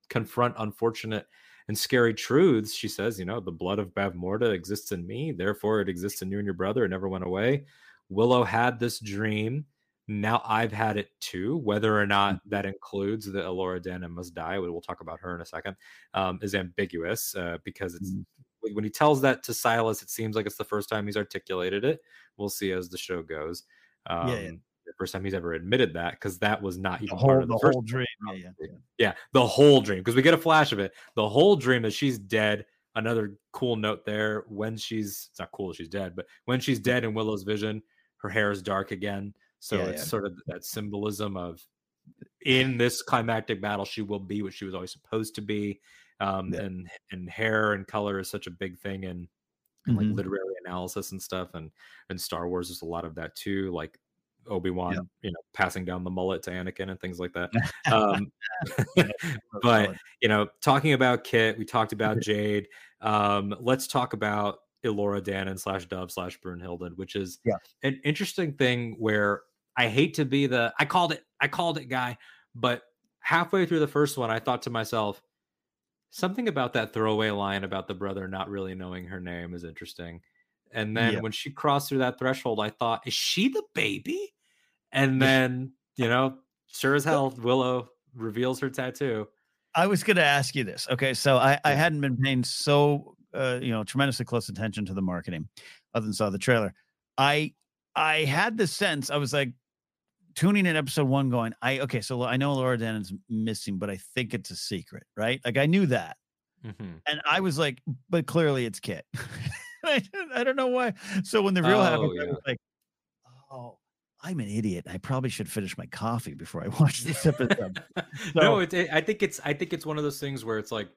confront unfortunate and scary truths. She says, you know, the blood of Bavmorda exists in me, therefore it exists in you and your brother. It never went away. Willow had this dream. Now I've had it too. Whether or not mm. that includes that Elora Danan must die, we'll talk about her in a second, um, is ambiguous uh, because it's mm-hmm. when he tells that to Silas, it seems like it's the first time he's articulated it. We'll see as the show goes. Um, yeah, yeah the first time he's ever admitted that because that was not even the whole, part of the, the whole dream. Yeah, yeah, yeah, the whole dream because we get a flash of it. The whole dream that she's dead. Another cool note there when she's it's not cool she's dead, but when she's dead in Willow's vision, her hair is dark again. So yeah, it's yeah. sort of that symbolism of in this climactic battle, she will be what she was always supposed to be. Um, and and hair and color is such a big thing in, in like mm-hmm. literary analysis and stuff and and Star Wars is a lot of that too. Like Obi Wan, yeah. you know, passing down the mullet to Anakin and things like that. Um, but you know, talking about Kit, we talked about Jade. Um, let's talk about Elora Danan slash Dove slash Brunhilde, which is yeah. an interesting thing where I hate to be the I called it, I called it guy, but halfway through the first one, I thought to myself, something about that throwaway line about the brother not really knowing her name is interesting. And then yeah. when she crossed through that threshold, I thought, is she the baby? And then, you know, sure as hell, Willow reveals her tattoo. I was going to ask you this. Okay. So I, I hadn't been paying so, uh, you know, tremendously close attention to the marketing other than saw the trailer. I, I had the sense, I was like tuning in episode one going, I, okay, so I know Elora Danan's missing, but I think it's a secret, right? Like I knew that. Mm-hmm. And I was like, but clearly it's Kit. I, I, don't know why. So when the real oh, happened, yeah. I was like, oh, I'm an idiot. I probably should finish my coffee before I watch this episode. so, no, it, it, I think it's I think it's one of those things where it's like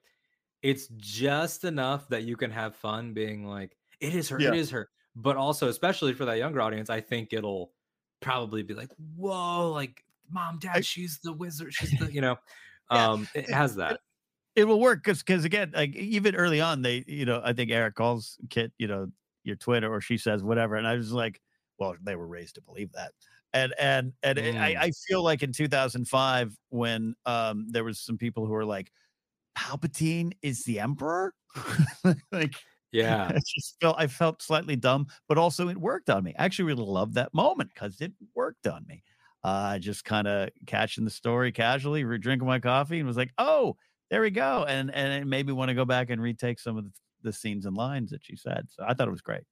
it's just enough that you can have fun being like it is her, yeah. it is her. But also, especially for that younger audience, I think it'll probably be like, whoa, like mom, dad, she's the wizard. She's the, you know, um, it has that. It, it will work because because again, like even early on, they, you know, I think Airk calls Kit, you know, your Twitter or she says whatever, and I was like, well, they were raised to believe that. And and and mm. I, I feel like in 2005 when um there was some people who were like, Palpatine is the emperor, like yeah, I just felt I felt slightly dumb, but also it worked on me. I actually really loved that moment because it worked on me. Uh, just kind of catching the story casually, re- drinking my coffee, and was like, "Oh, there we go," and and it made me want to go back and retake some of the, the scenes and lines that she said. So I thought it was great.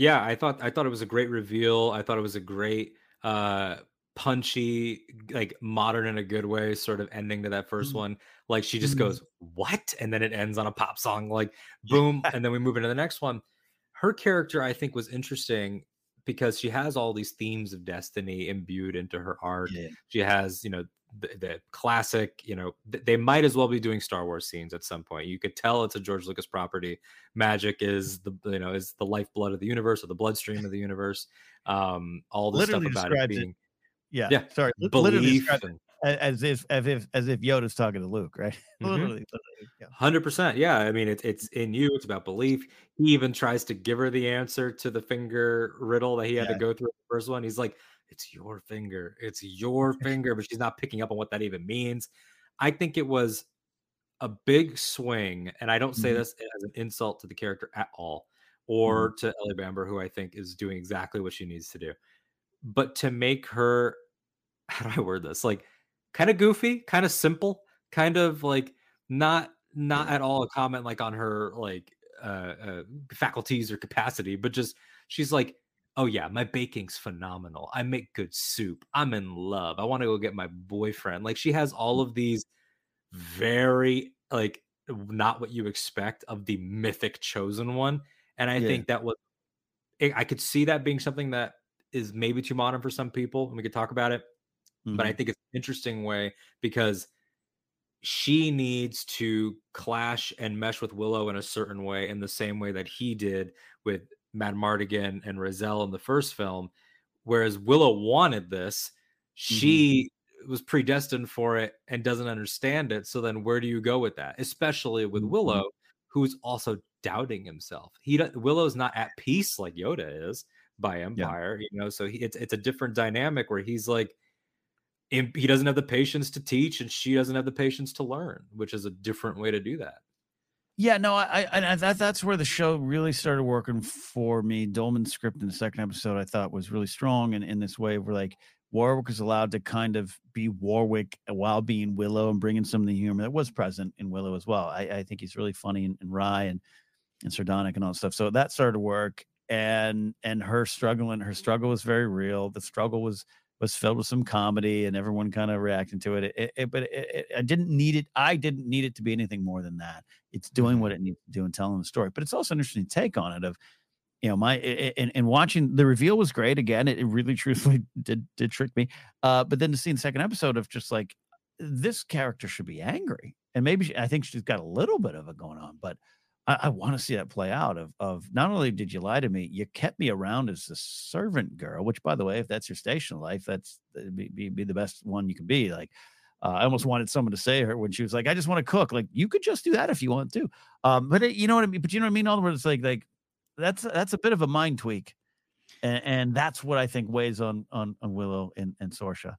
Yeah, I thought I thought it was a great reveal. I thought it was a great uh punchy, like modern in a good way, sort of ending to that 1st mm-hmm. one. Like she just mm-hmm. goes, What? And then it ends on a pop song, like boom. and then we move into the next one. Her character, I think, was interesting because she has all these themes of destiny imbued into her art. Yeah. She has, you know, the, the, classic, you know, th- they might as well be doing Star Wars scenes at some point. You could tell it's a George Lucas property. Magic is the you know is the lifeblood of the universe or the bloodstream of the universe. Um, all the stuff about it being, it. yeah, yeah, sorry, belief and, as if as if as if Yoda's talking to Luke, right? Mm-hmm. literally, hundred percent. Yeah, I mean it's it's in you. It's about belief. He even tries to give her the answer to the finger riddle that he had yeah. to go through the first one. He's like, it's your finger. It's your finger, but she's not picking up on what that even means. I think it was a big swing, and I don't say mm-hmm. this as an insult to the character at all, or mm-hmm. to Ellie Bamber, who I think is doing exactly what she needs to do. But to make her, how do I word this? Like kind of goofy, kind of simple, kind of like not not at all a comment like on her like uh, uh faculties or capacity, but just she's like oh yeah, my baking's phenomenal. I make good soup. I'm in love. I want to go get my boyfriend. Like she has all of these very like not what you expect of the mythic chosen one. And I yeah. think that was I could see that being something that is maybe too modern for some people, and we could talk about it. Mm-hmm. But I mm-hmm. think it's an interesting way because she needs to clash and mesh with Willow in a certain way, in the same way that he did with Madmartigan and Raziel in the first film, whereas Willow wanted this. Mm-hmm. She was predestined for it and doesn't understand it. So then, where do you go with that? Especially with. Willow, who's also doubting himself. He Willow's not at peace like Yoda is by Empire, you know. So he, it's it's a different dynamic where he's like, he doesn't have the patience to teach, and she doesn't have the patience to learn, which is a different way to do that. Yeah, no, I, I, I that that's where the show really started working for me. Dolman's script in the second episode I thought was really strong, and in this way, where like Warwick was allowed to kind of be Warwick while being Willow and bringing some of the humor that was present in Willow as well. I, I think he's really funny and, in wry and and Sardonic and all that stuff. So that started to work, and and her struggling, her struggle was very real. The struggle was was filled with some comedy and everyone kind of reacting to it. It, it- but it, I didn't need it. I didn't need it to be anything more than that. It's doing Mhm. what it needs to do and telling the story. But it's also an interesting take on it. Of you know, my and, and watching the reveal was great. Again, it, it really truthfully did did trick me. Uh, but then to see the second episode of just like this character should be angry, and maybe she, I think she's got a little bit of it going on, but. I, I want to see that play out. Of of not only did you lie to me, you kept me around as a servant girl. Which, by the way, if that's your station in life, that's be, be be the best one you can be. Like, uh, I almost wanted someone to say her when she was like, "I just want to cook." Like, you could just do that if you want to. Um, but it, you know what I mean. But you know what I mean. All the words, like like that's that's a bit of a mind tweak, and, and that's what I think weighs on on on Willow and and Sorsha.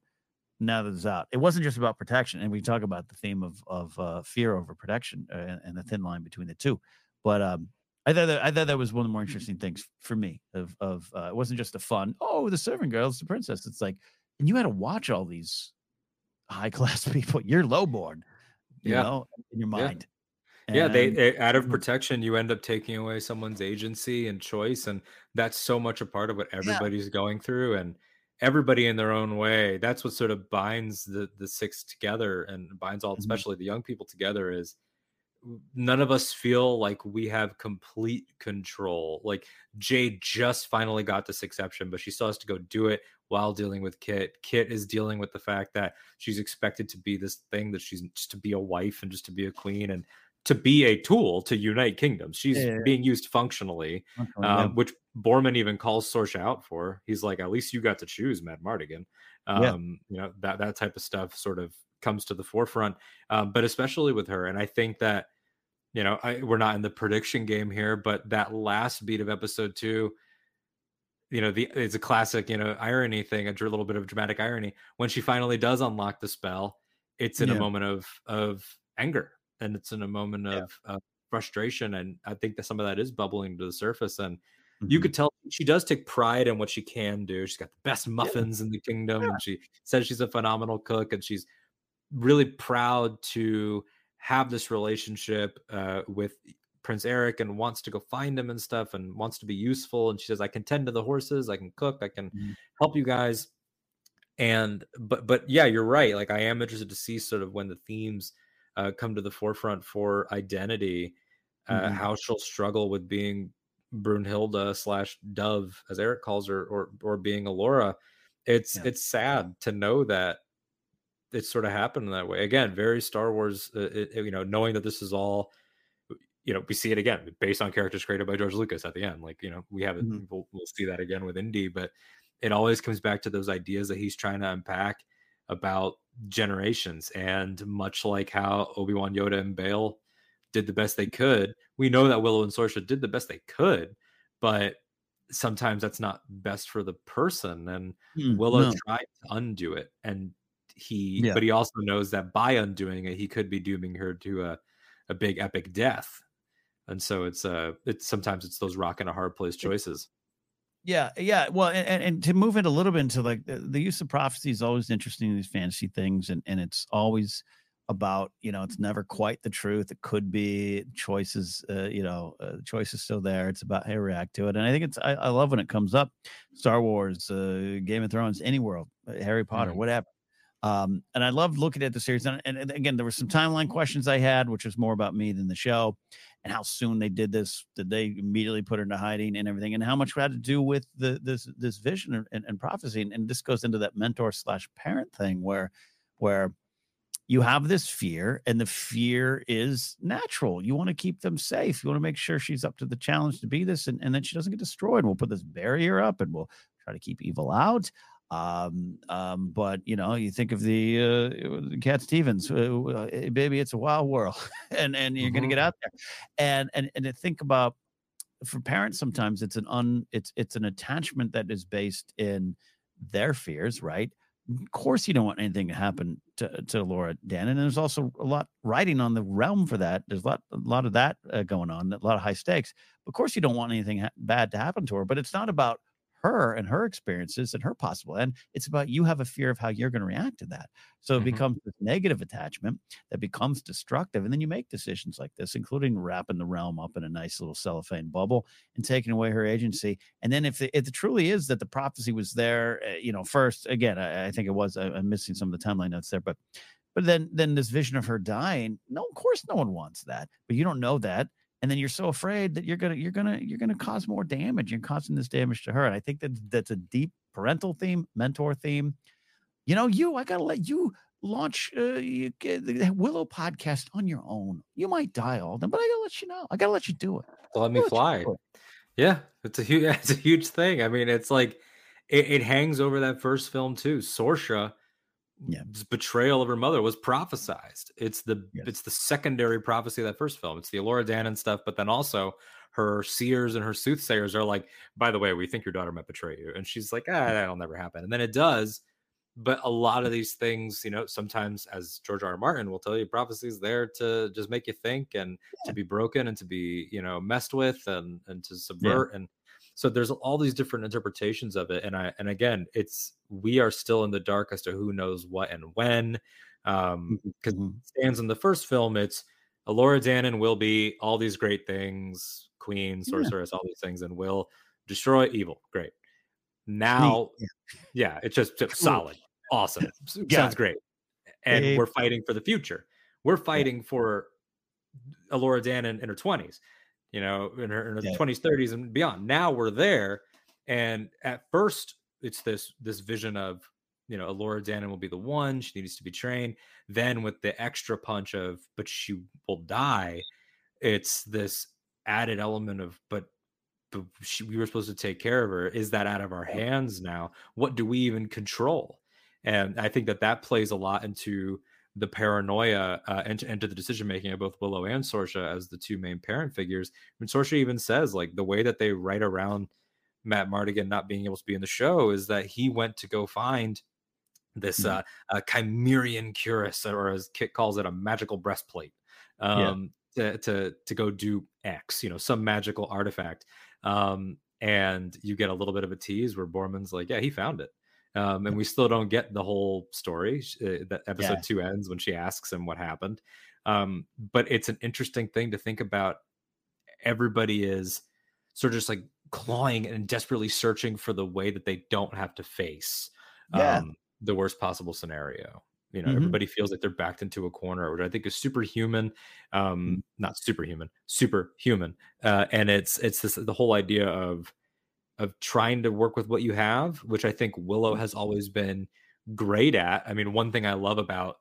Now that it's out, it wasn't just about protection, and we talk about the theme of of uh, fear over protection uh, and, and the thin line between the two. But um, I thought that I thought that was one of the more interesting things for me. Of of uh, it wasn't just a fun oh the servant girl, the princess. It's like and you had to watch all these high class people. You're lowborn, you Yeah. know, in your mind. yeah they, they- out of Mhm. protection you end up taking away someone's agency and choice and that's so much a part of what everybody's going through and everybody in their own way that's what sort of binds the the six together and binds all Mhm. especially the young people together is none of us feel like we have complete control like jade just finally got this exception but she still has to go do it while dealing with kit kit is dealing with the fact that she's expected to be this thing that she's just to be a wife and just to be a queen and to be a tool to unite kingdoms she's Yeah, yeah, yeah. being used functionally um, which Boorman even calls Sorsha out for. He's like, at least you got to choose Madmartigan. Yeah. Um, You know that that type of stuff sort of comes to the forefront, um, but especially with her. And I think that you know I, we're not in the prediction game here, but that last beat of episode two, you know, the it's a classic you know irony thing, a little bit of dramatic irony. When she finally does unlock the spell, it's in a moment of of anger, and it's in a moment Yeah. of, of frustration, and I think that some of that is bubbling to the surface and you Mhm. could tell she does take pride in what she can do. She's got the best muffins in the kingdom, and she says she's a phenomenal cook, and she's really proud to have this relationship uh, with Prince Airk and wants to go find him and stuff, and wants to be useful. And she says, "I can tend to the horses, I can cook, I can Mhm. help you guys." And but but yeah, you're right. Like I am interested to see sort of when the themes uh, come to the forefront for identity, uh, Mhm. how she'll struggle with being Brunhilde slash Dove, as Airk calls her, or or being Elora. It's Yeah. it's sad to know that it's sort of happened that way. Again, very Star Wars. Uh, it- you know, knowing that this is all, you know, we see it again based on characters created by George Lucas at the end. Like you know, we have it. Mhm. We'll, we'll see that again with Indy, but it always comes back to those ideas that he's trying to unpack about generations and much like how Obi-Wan Yoda and Bale did the best they could we know that Willow and Sorsha did the best they could but sometimes that's not best for the person and Mm, Willow no. tried to undo it and he Yeah. but he also knows that by undoing it he could be dooming her to a a big epic death and so it's uh it's sometimes it's those rock and a hard place choices Yeah, yeah. Well, and, and, to move it a little bit into like the, the use of prophecy is always interesting in these fantasy things, and and it's always about you know it's never quite the truth. It could be choices. Uh, you know, uh, choice is still there. It's about how you react to it, and I think it's I, I love when it comes up. Star Wars, uh, Game of Thrones, any world, uh, Harry Potter, Mhm. whatever. Um, and I love looking at the series, and, and again, there were some timeline questions I had, which was more about me than the show and how soon they did this. Did they immediately put her into hiding and everything? And how much had to do with the this this vision and, and, and prophecy? And, and this goes into that mentor slash parent thing where where you have this fear, and the fear is natural. You want to keep them safe. You want to make sure she's up to the challenge to be this, and, and then she doesn't get destroyed. We'll put this barrier up, and we'll try to keep evil out. Um, um, but you know, you think of the uh, Cat Stevens, uh, uh, baby, it's a wild world, and and you're mm-hmm. gonna get out there, and and and to think about for parents, sometimes it's an un it's it's an attachment that is based in their fears, right? Of course, you don't want anything to happen to, to Laura Dan, and there's also a lot riding on the realm for that. There's a lot, a lot of that uh, going on, a lot of high stakes. Of course, you don't want anything ha- bad to happen to her, but it's not about her and her experiences and her possible and it's about you have a fear of how you're going to react to that so it mm-hmm. becomes this negative attachment that becomes destructive and then you make decisions like this including wrapping the realm up in a nice little cellophane bubble and taking away her agency and then if it, if it truly is that the prophecy was there uh, you know first again I, I think it was I, i'm missing some of the timeline notes there but but then then this vision of her dying no of course no one wants that but you don't know that and then you're so afraid that you're gonna you're gonna you're gonna cause more damage. You're causing this damage to her, and I think that that's a deep parental theme, mentor theme. You know, you I gotta let you launch uh, you get the Willow podcast on your own. You might die all them, but I gotta let you know. I gotta let you do it. Let me let fly. Yeah, it's a huge it's a huge thing. I mean, it's like it, it hangs over that first film too. Sorsha yeah. betrayal of her mother was prophesized. It's the yes. it's the secondary prophecy of that first film. It's the Elora Danan stuff, but then also her seers and her soothsayers are like, by the way, we think your daughter might betray you. And she's like, ah, that'll never happen. And then it does. But a lot of these things, you know, sometimes as George R. R. Martin will tell you, prophecy is there to just make you think and yeah. to be broken and to be, you know, messed with and and to subvert. Yeah. And so there's all these different interpretations of it. And I and again, it's we are still in the dark as to who knows what and when. Um, because mm-hmm. stands in the first film, it's Elora Danan will be all these great things, queen, sorceress, yeah. all these things, and will destroy evil. Great. Now, yeah, yeah it's just, just solid, awesome, yeah. sounds great, and hey. we're fighting for the future. We're fighting for Elora Danan in her twenties, you know, in her, in her 20s, 30s, and beyond. Now we're there, and at first it's this this vision of you know, Elora Danan will be the one. She needs to be trained. Then with the extra punch of, but she will die. It's this added element of, but, but she, we were supposed to take care of her. Is that out of our hands now? What do we even control? And I think that that plays a lot into the paranoia uh, and into the decision making of both Willow and Sorsha as the two main parent figures. I mean, Sorsha even says like the way that they write around Madmartigan not being able to be in the show is that he went to go find this mm-hmm. uh, uh Kymerian Cuirass, or as Kit calls it, a magical breastplate, um, yeah. to, to to go do X, you know, some magical artifact. Um, and you get a little bit of a tease where Boorman's like, "Yeah, he found it," um, and we still don't get the whole story. Uh, that episode yeah. two ends when she asks him what happened. Um, but it's an interesting thing to think about. Everybody is sort of just like clawing and desperately searching for the way that they don't have to face. Yeah. Um, the worst possible scenario. You know, mm-hmm. everybody feels like they're backed into a corner, which I think is superhuman. Um, mm-hmm. not superhuman, superhuman. Uh, and it's it's this the whole idea of of trying to work with what you have, which I think Willow has always been great at. I mean, one thing I love about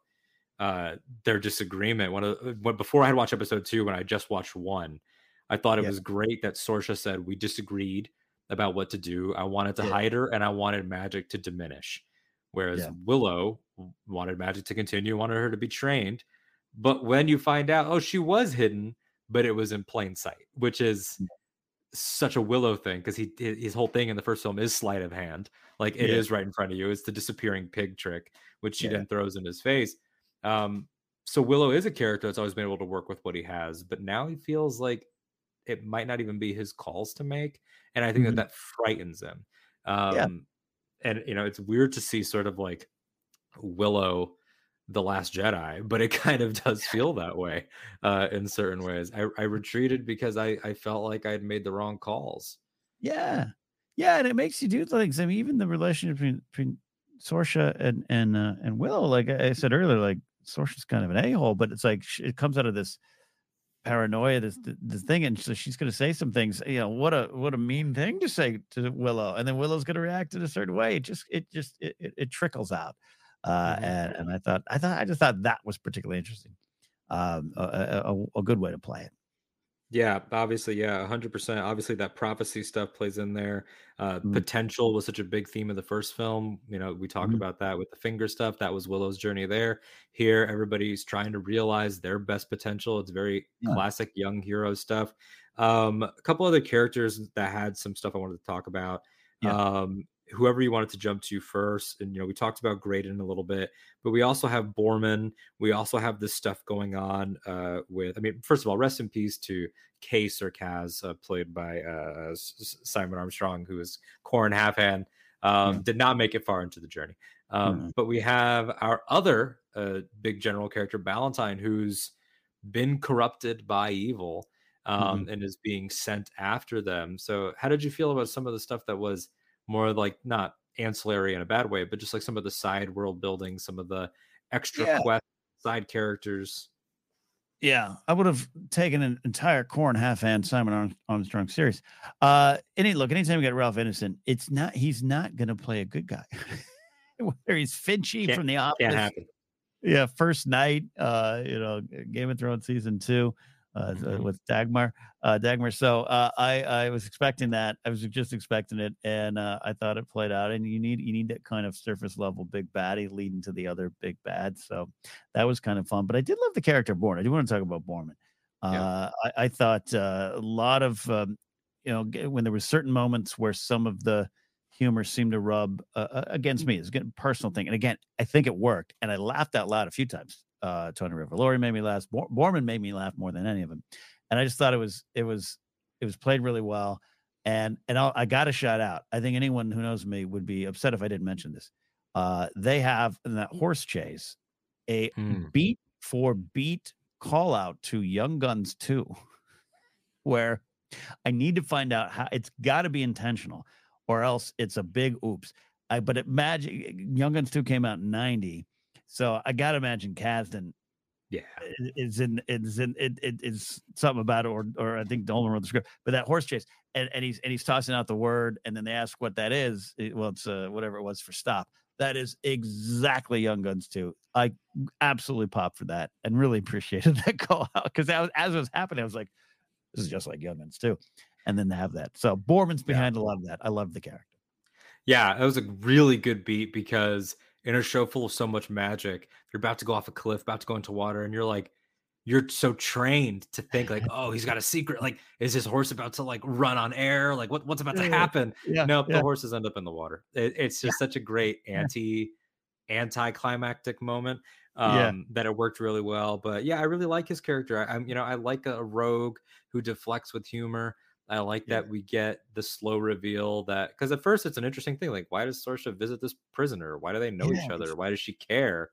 uh, their disagreement one of when before I had watched episode two, when I just watched one, I thought it yeah. was great that Sorsha said we disagreed about what to do. I wanted to yeah. hide her, and I wanted magic to diminish. Whereas yeah. Willow wanted magic to continue, wanted her to be trained. But when you find out, oh, she was hidden, but it was in plain sight, which is. Such a Willow thing because he his whole thing in the first film is sleight of hand. Like it yeah. is right in front of you. It's the disappearing pig trick, which she then throws in his face. Um, so Willow is a character that's always been able to work with what he has, but now he feels like it might not even be his calls to make, and I think mm-hmm. that that frightens him. Um, and you know it's weird to see sort of like willow the last jedi but it kind of does feel that way uh in certain ways. I, I retreated because i i felt like i had made the wrong calls. Yeah. Yeah and it makes you do things. I mean even the relationship between, between sorsha and and uh, and willow like i said earlier like sorsha's kind of an a-hole but it's like it comes out of this paranoia this this thing and so she's going to say some things you know what a what a mean thing to say to willow and then willow's going to react in a certain way. It just it just it, it, it trickles out uh, mm-hmm. and and I thought I thought I just thought that was particularly interesting. Um, a, a, a good way to play it. Yeah, obviously, yeah, 100%. Obviously, that prophecy stuff plays in there. Uh, mm. Potential was such a big theme of the first film. You know, we talked mm. about that with the finger stuff. That was Willow's journey there. Here, everybody's trying to realize their best potential. It's very yeah. classic young hero stuff. Um, a couple other characters that had some stuff I wanted to talk about. Yeah. Um, whoever you wanted to jump to first. And you know, we talked about Graydon a little bit, but we also have Boorman. We also have this stuff going on uh, with. I mean, first of all, rest in peace to Case or Kaz, uh, played by uh, Simon Armstrong, who is Qhorin Halfhand. Um. Did not make it far into the journey. Um, mm. But we have our other uh, big general character, Ballantine, who's been corrupted by evil um, mm-hmm. and is being sent after them. So, how did you feel about some of the stuff that was more like not ancillary in a bad way, but just like some of the side world building, some of the extra yeah. quest side characters. Yeah, I would have taken an entire corn half Halfhand Simon Armstrong series. Uh, any look, anytime we get Ralph Ineson, it's not he's not going to play a good guy. Whether he's Finchy can't, from the office, can't happen. Yeah, first night, uh, you know, Game of Thrones season two uh, mm-hmm. with Dagmer. Uh, Dagmer. So uh, I I was expecting that. I was just expecting it, and uh, I thought it played out. And you need you need that kind of surface level big baddie leading to the other big bad. So that was kind of fun. But I did love the character Born. I do want to talk about Boorman. Yeah. Uh, I, I, thought uh, a lot of um, you know when there were certain moments where some of the humor seemed to rub uh, against me. It's a personal thing, and again, I think it worked, and I laughed out loud a few times uh, Tony Revolori made me laugh. Boorman made me laugh more than any of them, and I just thought it was it was it was played really well. And and I'll, i got a shout out. I think anyone who knows me would be upset if I didn't mention this. Uh, they have in that horse chase a mm. beat for beat call out to Young Guns 2, where I need to find out how it's got to be intentional, or else it's a big oops. I but it magic Young Guns 2 came out in 90 so I gotta imagine Kasdan yeah. is in is in it, it is something about it or or i think dolman wrote the script but that horse chase and, and he's and he's tossing out the word and then they ask what that is it, well it's uh, whatever it was for stop. That is exactly young guns too i absolutely popped for that and really appreciated that call out because as it was happening i was like this is just like young guns too and then to have that. So Boorman's behind yeah. a lot of that. I love the character. Yeah it was a really good beat because in a show full of so much magic, you're about to go off a cliff, about to go into water, and you're like, you're so trained to think like, oh, he's got a secret. Like, is his horse about to like run on air? Like, what, what's about to happen? Yeah, nope, yeah. the horses end up in the water. It, it's just yeah. such a great anti anti climactic moment um, that it worked really well. But yeah, I really like his character. I, am you know, I like a rogue who deflects with humor. I like yeah. that we get the slow reveal that because at first it's an interesting thing. Like, why does Sorsha visit this prisoner? Why do they know yeah. each other? Why does she care?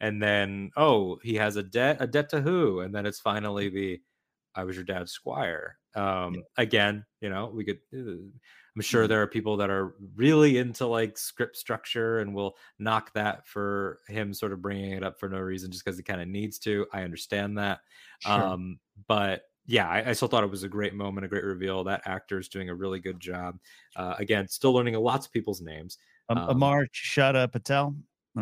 And then, oh, he has a debt. A debt to who? And then it's finally the I was your dad's squire. Um, yeah. Again, you know, we could. Uh, I'm sure mm-hmm. there are people that are really into like script structure and will knock that for him sort of bringing it up for no reason just because he kind of needs to. I understand that. Sure. Um, but yeah, I, I, still thought it was a great moment, a great reveal. That actor is doing a really good job. Uh, again, still learning lots of people's names. Um, um, Amar Chadha-Patel.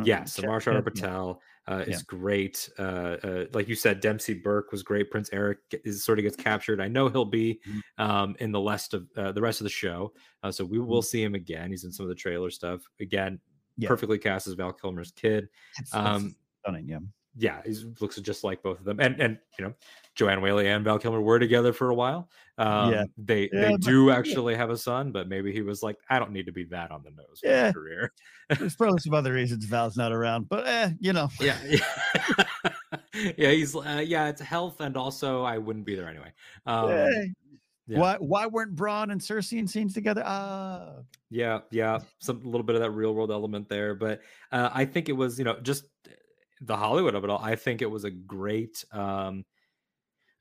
Yes, Amar Chadha-Patel uh, is yeah. great. Uh, uh, like you said, Dempsey Bryk was great. Prince Airk is sort of gets captured. I know he'll be mm-hmm. um, in the rest of uh, the rest of the show, uh, so we will mm-hmm. see him again. He's in some of the trailer stuff. Again, yeah. perfectly cast as Val Kilmer's kid. It's, um, stunning, yeah yeah, he looks just like both of them. And and you know, Joanne Whaley and Val Kilmer were together for a while. Um, yeah, they yeah, they do actually have a son, but maybe he was like, I don't need to be that on the nose yeah. career. There's probably some other reasons Val's not around, but eh, you know. Yeah, yeah, yeah he's uh, yeah, it's health, and also I wouldn't be there anyway. Um. Yeah. Why why weren't Bronn and Cersei in scenes together? Uh yeah, yeah, some little bit of that real world element there, but uh, I think it was you know just the Hollywood of it all, I think it was a great um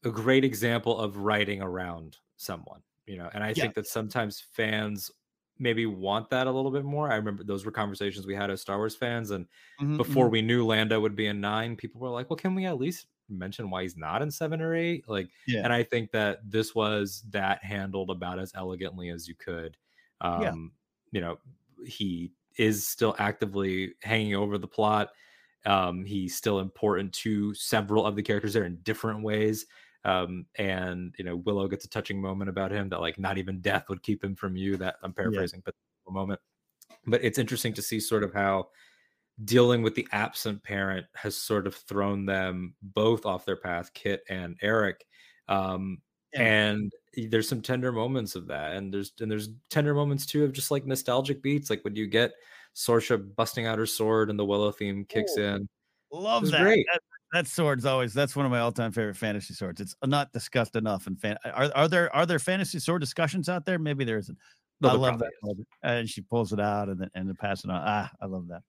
a great example of writing around someone, you know. And I yeah. think that sometimes fans maybe want that a little bit more. I remember those were conversations we had as Star Wars fans, and mm-hmm, before mm-hmm. we knew Lando would be in nine, people were like, "Well, can we at least mention why he's not in seven or eight? Like, yeah. and I think that this was that handled about as elegantly as you could. Um, yeah. You know, he is still actively hanging over the plot. Um, he's still important to several of the characters there in different ways. Um, and you know, Willow gets a touching moment about him that like not even death would keep him from you. That I'm paraphrasing, yeah. but moment. But it's interesting to see sort of how dealing with the absent parent has sort of thrown them both off their path, Kit and Airk. Um, yeah. and there's some tender moments of that, and there's and there's tender moments too of just like nostalgic beats, like when you get Sorsha busting out her sword and the Willow theme kicks Ooh, in. Love that. Great. that. That sword's always that's one of my all-time favorite fantasy swords. It's not discussed enough. And fan, are are there are there fantasy sword discussions out there? Maybe there isn't. No, I love that. Is. And she pulls it out and then and then pass it on. Ah, I love that.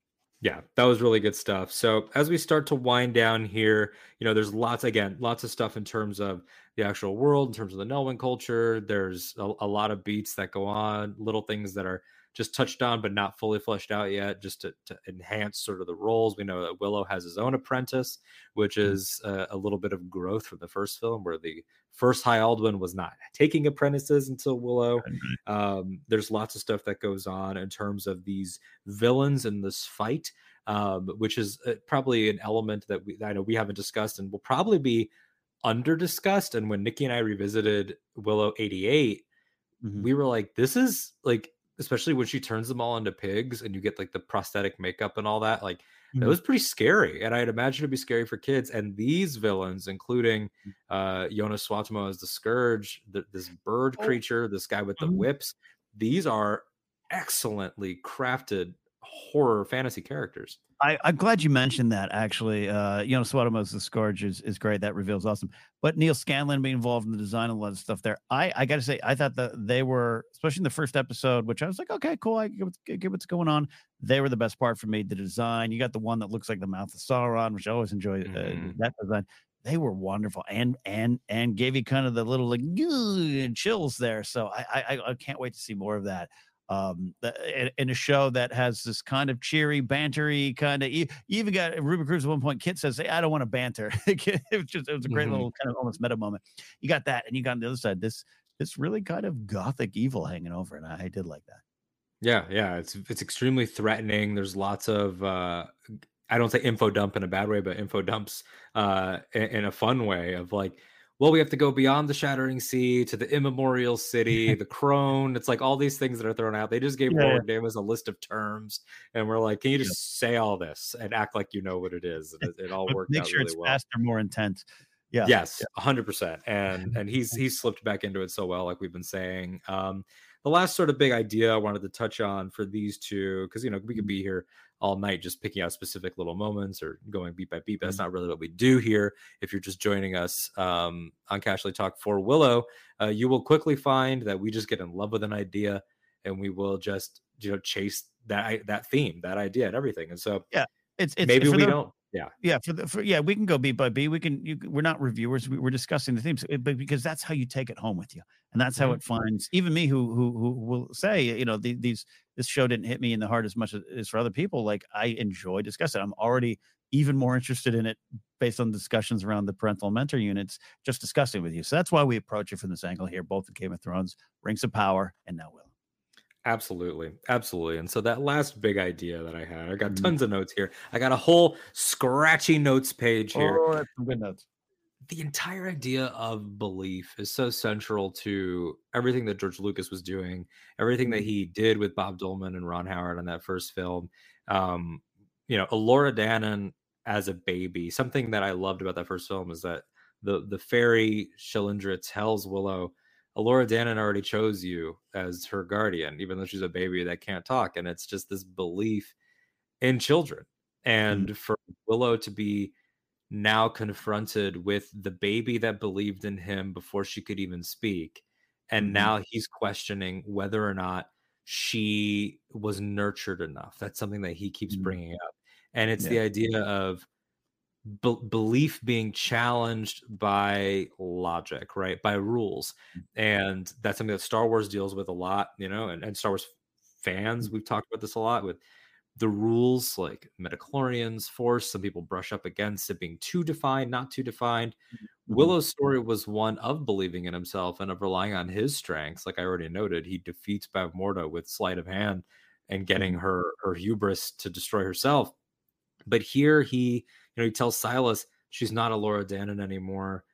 Yeah, that was really good stuff. So as we start to wind down here, you know, there's lots again, lots of stuff in terms of the actual world, in terms of the Nelwyn culture. There's a, a lot of beats that go on, little things that are just touched on but not fully fleshed out yet, just to, to enhance sort of the roles. We know that Willow has his own apprentice, which mm-hmm. is a, a little bit of growth from the first film, where the first High Aldwin was not taking apprentices until Willow. Um, there's lots of stuff that goes on in terms of these villains in this fight, um, which is uh, probably an element that we I know we haven't discussed and will probably be under discussed. And when Nikki and I revisited Willow 88, mm-hmm. we were like, this is like especially when she turns them all into pigs and you get like the prosthetic makeup and all that like mm-hmm. it was pretty scary and i'd imagine it'd be scary for kids and these villains including mm. uh joonas suotamo as the scourge the, this bird oh. creature this guy with the mm-hmm. whips these are excellently crafted horror fantasy characters I, am glad you mentioned that. Actually, uh, you know, Suotamo's the Scourge is, is great. That reveals awesome. But Neal Scanlan being involved in the design and a lot of stuff there. I I got to say, I thought that they were, especially in the first episode, which I was like, okay, cool. I get what's, get what's going on. They were the best part for me. The design. You got the one that looks like the mouth of Sauron, which I always enjoy uh, mm-hmm. that design. They were wonderful, and and and gave you kind of the little like chills there. So I I, I can't wait to see more of that um, in a show that has this kind of cheery, bantery kind of. You even got Ruby Cruz at one point. Kit says, "Hey, I don't want to banter." it was just it was a great mm-hmm. little kind of almost meta moment. You got that, and you got on the other side this this really kind of gothic evil hanging over, and I, I did like that. Yeah, yeah, it's it's extremely threatening. There's lots of uh, I don't say info dump in a bad way, but info dumps uh, in, in a fun way of like well, we have to go beyond the Shattering Sea to the Immemorial City, the Crone. It's like all these things that are thrown out. They just gave yeah, Warwick Davis a list of terms, and we're like, "Can you just yeah. say all this and act like you know what it is?" And it, it all worked Make out sure really it's well. faster, more intense. Yeah. Yes, hundred percent. And and he's he's slipped back into it so well, like we've been saying. Um, the last sort of big idea I wanted to touch on for these two, because you know we could mm-hmm. be here all night just picking out specific little moments or going beat by beat. But that's mm-hmm. not really what we do here. If you're just joining us um, on Casually Talk for Willow, uh, you will quickly find that we just get in love with an idea and we will just you know chase that that theme, that idea, and everything. And so yeah, it's, it's maybe we the, don't yeah yeah for the for yeah we can go beat by beat we can you, we're not reviewers we, are discussing the themes but because that's how you take it home with you and that's how mm-hmm. it finds even me who who who will say you know the, these this show didn't hit me in the heart as much as for other people like i enjoy discussing i'm already even more interested in it based on discussions around the parental mentor units just discussing with you so that's why we approach it from this angle here both in game of thrones rings of power and now will Absolutely. Absolutely. And so that last big idea that I had, I got mm-hmm. tons of notes here. I got a whole scratchy notes page here. Oh, some good notes. The entire idea of belief is so central to everything that George Lucas was doing, everything that mm-hmm. he did with Bob Dolman and Ron Howard on that first film. Um, you know, Elora Danan as a baby, something that I loved about that first film is that the the fairy Cherlindrea tells Willow Elora Danan already chose you as her guardian, even though she's a baby that can't talk. And it's just this belief in children. And mm-hmm. for Willow to be now confronted with the baby that believed in him before she could even speak. And mm-hmm. now he's questioning whether or not she was nurtured enough. That's something that he keeps mm-hmm. bringing up. And it's yeah. the idea of be- belief being challenged by logic, right? By rules. Mm. And that's something that Star Wars deals with a lot, you know, and, and Star Wars fans, we've talked about this a lot with the rules like midichlorians, force. Some people brush up against it being too defined, not too defined. Mm-hmm. Willow's story was one of believing in himself and of relying on his strengths. Like I already noted, he defeats Bavmorda with sleight of hand and getting Mhm. her her hubris to destroy herself. But here he, you know, he tells Silas she's not Elora Danan anymore.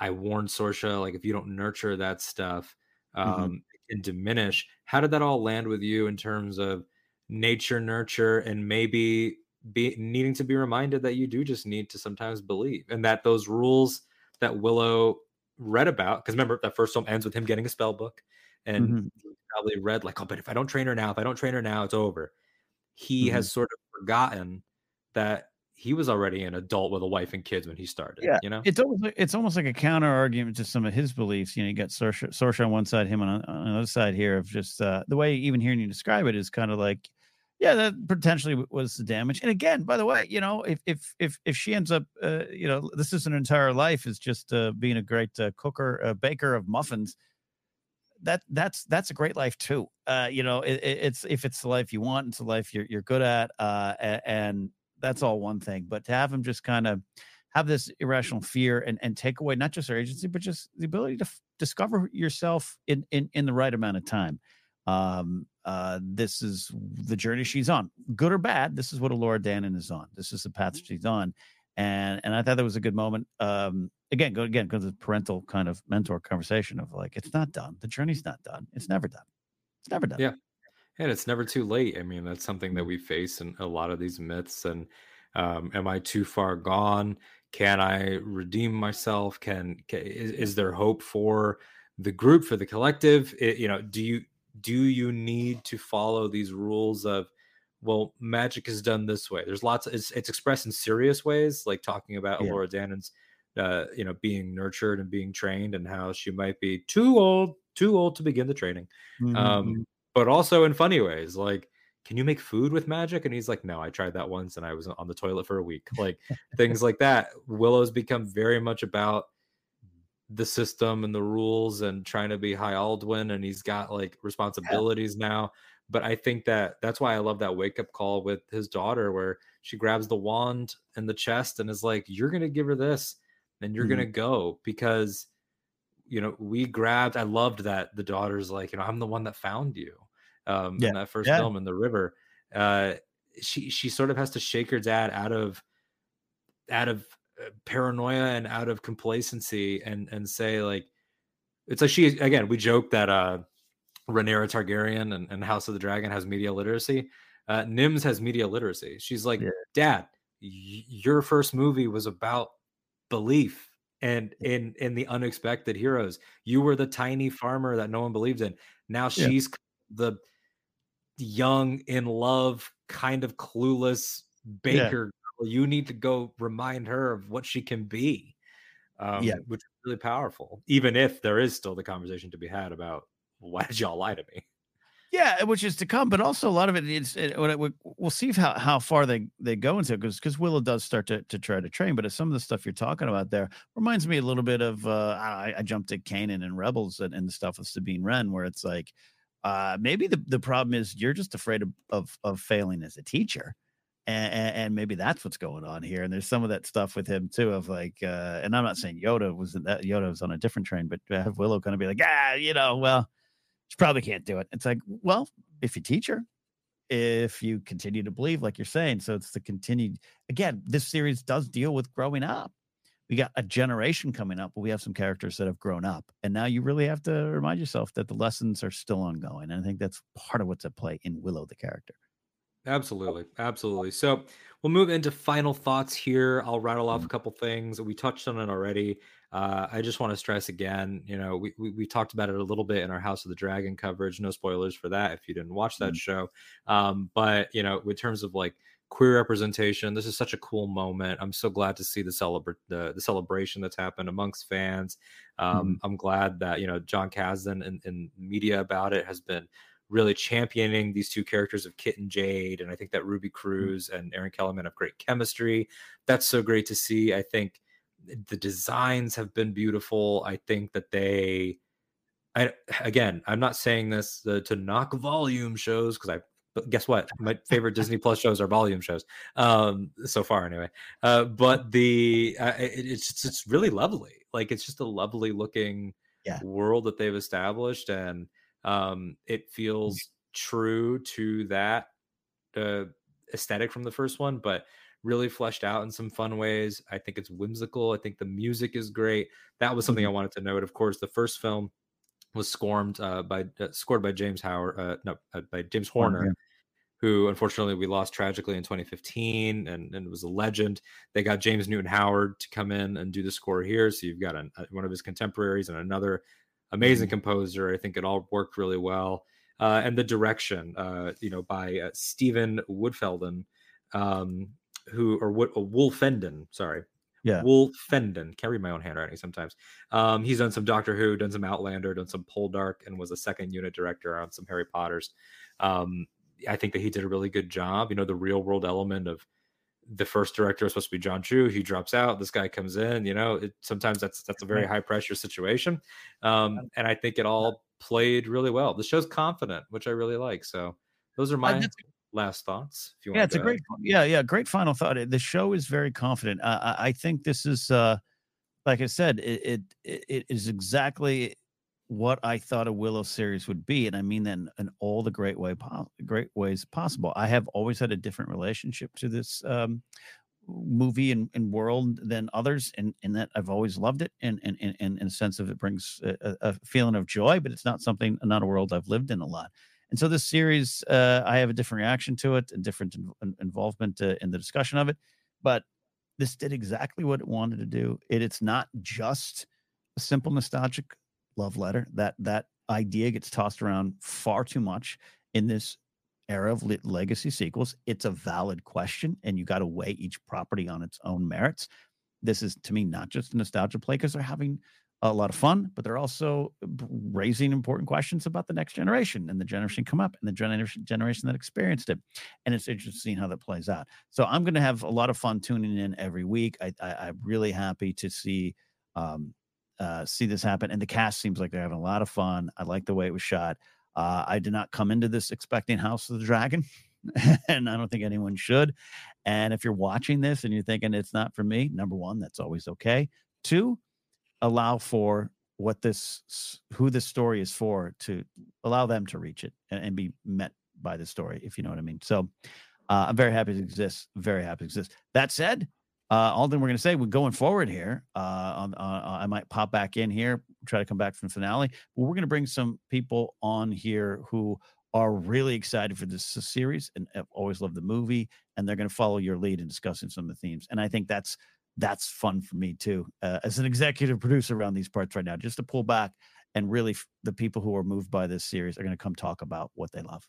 I warned Sorsha, like if you don't nurture that stuff, Mhm. um, it can diminish. How did that all land with you in terms of nature, nurture, and maybe be needing to be reminded that you do just need to sometimes believe, and that those rules that Willow read about, because remember that first film ends with him getting a spell book, and Mhm. probably read like, oh, but if I don't train her now, if I don't train her now, it's over. He Mhm. has sort of forgotten that he was already an adult with a wife and kids when he started. Yeah, you know. It's almost like, it's almost like a counter argument to some of his beliefs. You know, you got Sorsha, Sorsha on one side, him on, on the other side here of just uh, the way even hearing you describe it is kind of like, yeah, that potentially was the damage. And again, by the way, you know, if if if if she ends up, uh, you know, this is an entire life is just uh, being a great uh, cooker, uh, baker of muffins. That that's that's a great life too. Uh, you know, it, it- it's if it's the life you want, it's the life you're you're good at, uh, and that's all one thing. But to have him just kind of have this irrational fear and and take away not just our agency, but just the ability to f- discover yourself in in in the right amount of time. Um, uh, this is the journey she's on, good or bad. This is what Elora Danan is on. This is the path she's on, and and I thought that was a good moment. Um, again, go again because of parental kind of mentor conversation of like it's not done. The journey's not done. It's never done. It's never done. Yeah. And it's never too late. I mean, that's something that we face in a lot of these myths. And um, am I too far gone? Can I redeem myself? Can, can is, is there hope for the group, for the collective? It, you know, do you do you need to follow these rules of well, magic is done this way? There's lots. Of, it's it's expressed in serious ways, like talking about Yeah. Elora Danan's, uh, you know, being nurtured and being trained, and how she might be too old, too old to begin the training Mhm, um but also in funny ways like can you make food with magic and he's like no i tried that once and i was on the toilet for a week like things like that willow's become very much about the system and the rules and trying to be high aldwin and he's got like responsibilities now but i think that that's why i love that wake up call with his daughter where she grabs the wand and the chest and is like you're gonna give her this and you're Mhm. gonna go because you know, we grabbed. I loved that the daughter's like, you know, I'm the one that found you. Um, Yeah. in that first Yeah. film in the river, uh, she she sort of has to shake her dad out of out of paranoia and out of complacency and and say like, it's like she again. We joke that uh, Rhaenyra Targaryen and, and House of the Dragon has media literacy. Uh, Mims has media literacy. She's like, Yeah. Dad, y- your first movie was about belief and in in the unexpected heroes. You were the tiny farmer that no one believed in. Now Yeah. she's the young, in love, kind of clueless baker. Girl. You need to go remind her of what she can be. Um, Yeah. which is really powerful, even if there is still the conversation to be had about why did y'all lie to me? Yeah, which is to come, but also a lot of it is. It, it- we- we'll see how, how far they, they go into because because Willow does start to, to try to train, but some of the stuff you're talking about there reminds me a little bit of uh, I, I jumped at Kanan and Rebels and, and the stuff with Sabine Wren, where it's like uh, maybe the, the problem is you're just afraid of of, of failing as a teacher, and, and maybe that's what's going on here. And there's some of that stuff with him too of like, uh, and I'm not saying Yoda was that Yoda was on a different train, but have Willow kind of be like, ah, you know, well she probably can't do it. It's like, well, if you teach her, if you continue to believe, like you're saying, so it's the continued. Again, this series does deal with growing up. We got a generation coming up, but we have some characters that have grown up, and now you really have to remind yourself that the lessons are still ongoing. And I think that's part of what's at play in Willow, the character. Absolutely, absolutely. So we'll move into final thoughts here. I'll rattle off a couple things. We touched on it already. Uh, I just want to stress again. You know, we, we we talked about it a little bit in our House of the Dragon coverage. No spoilers for that if you didn't watch that Mhm. show. Um, but you know, in terms of like queer representation, this is such a cool moment. I'm so glad to see the celebrate the, the celebration that's happened amongst fans. Um, I'm glad that you know Jon Kasdan and, and media about it has been really championing these two characters of Kit and Jade. And I think that Ruby Cruz and Erin Kellyman have great chemistry. That's so great to see. I think the designs have been beautiful. I think that they, I again, I'm not saying this uh, to knock volume shows because I. But guess what? My favorite Disney Plus shows are volume shows, um, so far anyway. Uh, but the uh, it, it's just, it's really lovely. Like it's just a lovely looking Yeah. world that they've established, and um, it feels true to that uh, aesthetic from the first one, but really fleshed out in some fun ways. I think it's whimsical. I think the music is great. That was something mm-hmm. I wanted to note. Of course, the first film was scored uh, by uh, scored by James Howard, uh, no, uh, by James Horner, yeah. who unfortunately we lost tragically in 2015, and, and was a legend. They got James Newton Howard to come in and do the score here, so you've got an, one of his contemporaries and another amazing mm-hmm. composer. I think it all worked really well. Uh, and the direction, uh, you know, by uh, Stephen Woodfelden, um, who or what Woolfenden, sorry, yeah, Woolfenden. Can't read my own handwriting sometimes. Um, he's done some Doctor Who, done some Outlander, done some Poldark, and was a second unit director on some Harry Potters. Um, I think that he did a really good job. You know, the real world element of the first director was supposed to be Jon Chu. He drops out. This guy comes in. You know, it, sometimes that's that's a very high pressure situation, um, and I think it all played really well. The show's confident, which I really like. So those are my last thoughts. If you yeah, it's a great, yeah, yeah, great final thought. The show is very confident. Uh, I think this is, uh, like I said, it, it it is exactly what I thought a Willow series would be, and I mean that in, in all the great way, po- great ways possible. I have always had a different relationship to this um, movie and, and, world than others, and in, that I've always loved it, and in a sense of it brings a, a, feeling of joy, but it's not something, not a world I've lived in a lot. And so this series, uh, I have a different reaction to it, and different in, involvement uh, in the discussion of it, but this did exactly what it wanted to do. It, it's not just a simple nostalgic love letter. That that idea gets tossed around far too much in this era of legacy sequels. It's a valid question, and you got to weigh each property on its own merits. This is to me not just a nostalgia play because they're having a lot of fun, but they're also raising important questions about the next generation and the generation come up and the generation generation that experienced it. And it's interesting how that plays out. So I'm going to have a lot of fun tuning in every week. I, I, am really happy to see um, uh, see this happen. And the cast seems like they're having a lot of fun. I like the way it was shot. Uh, I did not come into this expecting House of the Dragon, and I don't think anyone should. And if you're watching this and you're thinking it's not for me, number one, that's always okay. Two, allow for what this, who this story is for, to allow them to reach it and, and be met by the story, if you know what I mean. So uh, I'm very happy to exist. Very happy to exist. That said, uh, all that we're going to say, we're going forward here. Uh, on, uh, I might pop back in here, try to come back from finale. But we're going to bring some people on here who are really excited for this series and have always loved the movie, and they're going to follow your lead in discussing some of the themes. And I think that's that's fun for me too, uh, as an executive producer around these parts right now, just to pull back and really f- the people who are moved by this series are going to come talk about what they love.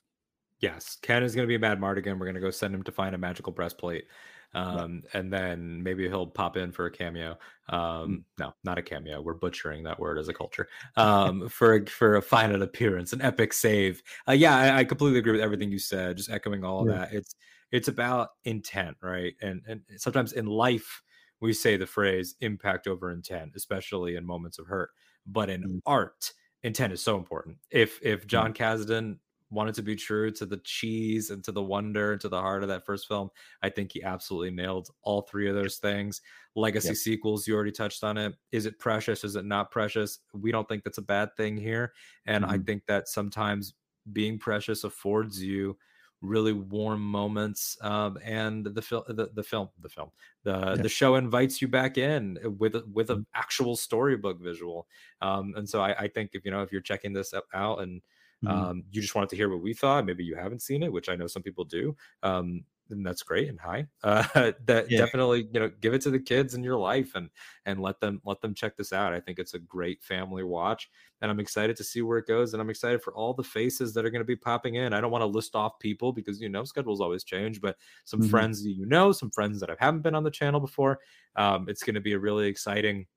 Yes, Ken is going to be Madmartigan. We're going to go send him to find a magical breastplate um, and then maybe he'll pop in for a cameo. Um, mm. No, not a cameo. We're butchering that word as a culture. Um, for for a final appearance, an epic save. Uh, yeah, I, I, completely agree with everything you said. Just echoing all yeah. that. It's it's about intent, right? And and sometimes in life we say the phrase impact over intent, especially in moments of hurt. But in mm. art, intent is so important. If if mm. Jon Kasdan wanted to be true to the cheese and to the wonder and to the heart of that first film. I think he absolutely nailed all three of those things. Legacy yep. sequels, you already touched on it. Is it precious? Is it not precious? We don't think that's a bad thing here. And mm-hmm. I think that sometimes being precious affords you really warm moments um, and the film the, the film the film the the show invites you back in with with an mm-hmm. actual storybook visual um, and so I, I think if you know if you're checking this out and Mm-hmm. Um, you just wanted to hear what we thought. Maybe you haven't seen it, which I know some people do. Um, and that's great and hi. Uh, that yeah. definitely you know give it to the kids in your life and and let them let them check this out. I think it's a great family watch, and I'm excited to see where it goes. And I'm excited for all the faces that are going to be popping in. I don't want to list off people because you know schedules always change, but some mm-hmm. friends that you know, some friends that I haven't been on the channel before. Um, it's going to be a really exciting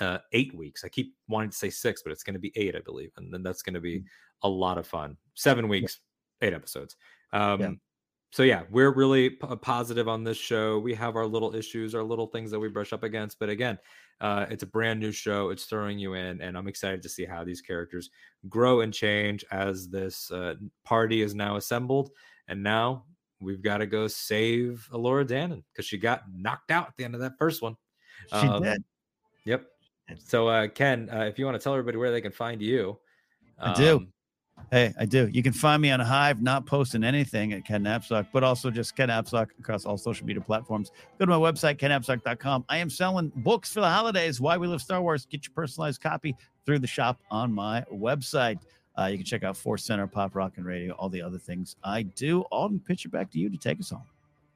uh, eight weeks. I keep wanting to say six, but it's going to be eight, I believe, and then that's going to be mm-hmm. a lot of fun. Seven weeks, yeah. eight episodes. Um, yeah. So yeah, we're really p- uh, positive on this show. We have our little issues, our little things that we brush up against, but again, uh, it's a brand new show. It's throwing you in, and I'm excited to see how these characters grow and change as this uh, party is now assembled. And now we've got to go save Elora Danan because she got knocked out at the end of that first one. She um, did. Yep. So, uh, Ken, uh, if you want to tell everybody where they can find you, um, I do. Um, Hey, I do. You can find me on Hive, not posting anything at Ken Napzok, but also just Ken Napzok across all social media platforms. Go to my website, kennapzok.com. I am selling books for the holidays. Why We Love Star Wars. Get your personalized copy through the shop on my website. Uh, you can check out Force Center, Pop Rock and Radio, all the other things I do. Alden, pitch it back to you to take us home.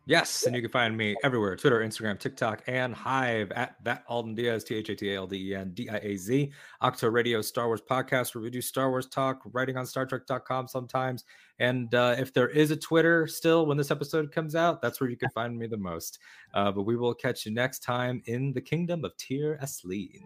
Yes, and you can find me everywhere Twitter, Instagram, TikTok, and Hive at that Alden Diaz, T H A T A L D E N D I A Z. Octo Radio Star Wars podcast where we do Star Wars talk, writing on Star Trek.com sometimes. And uh, if there is a Twitter still when this episode comes out, that's where you can find me the most. Uh, but we will catch you next time in the kingdom of Tir Asleen.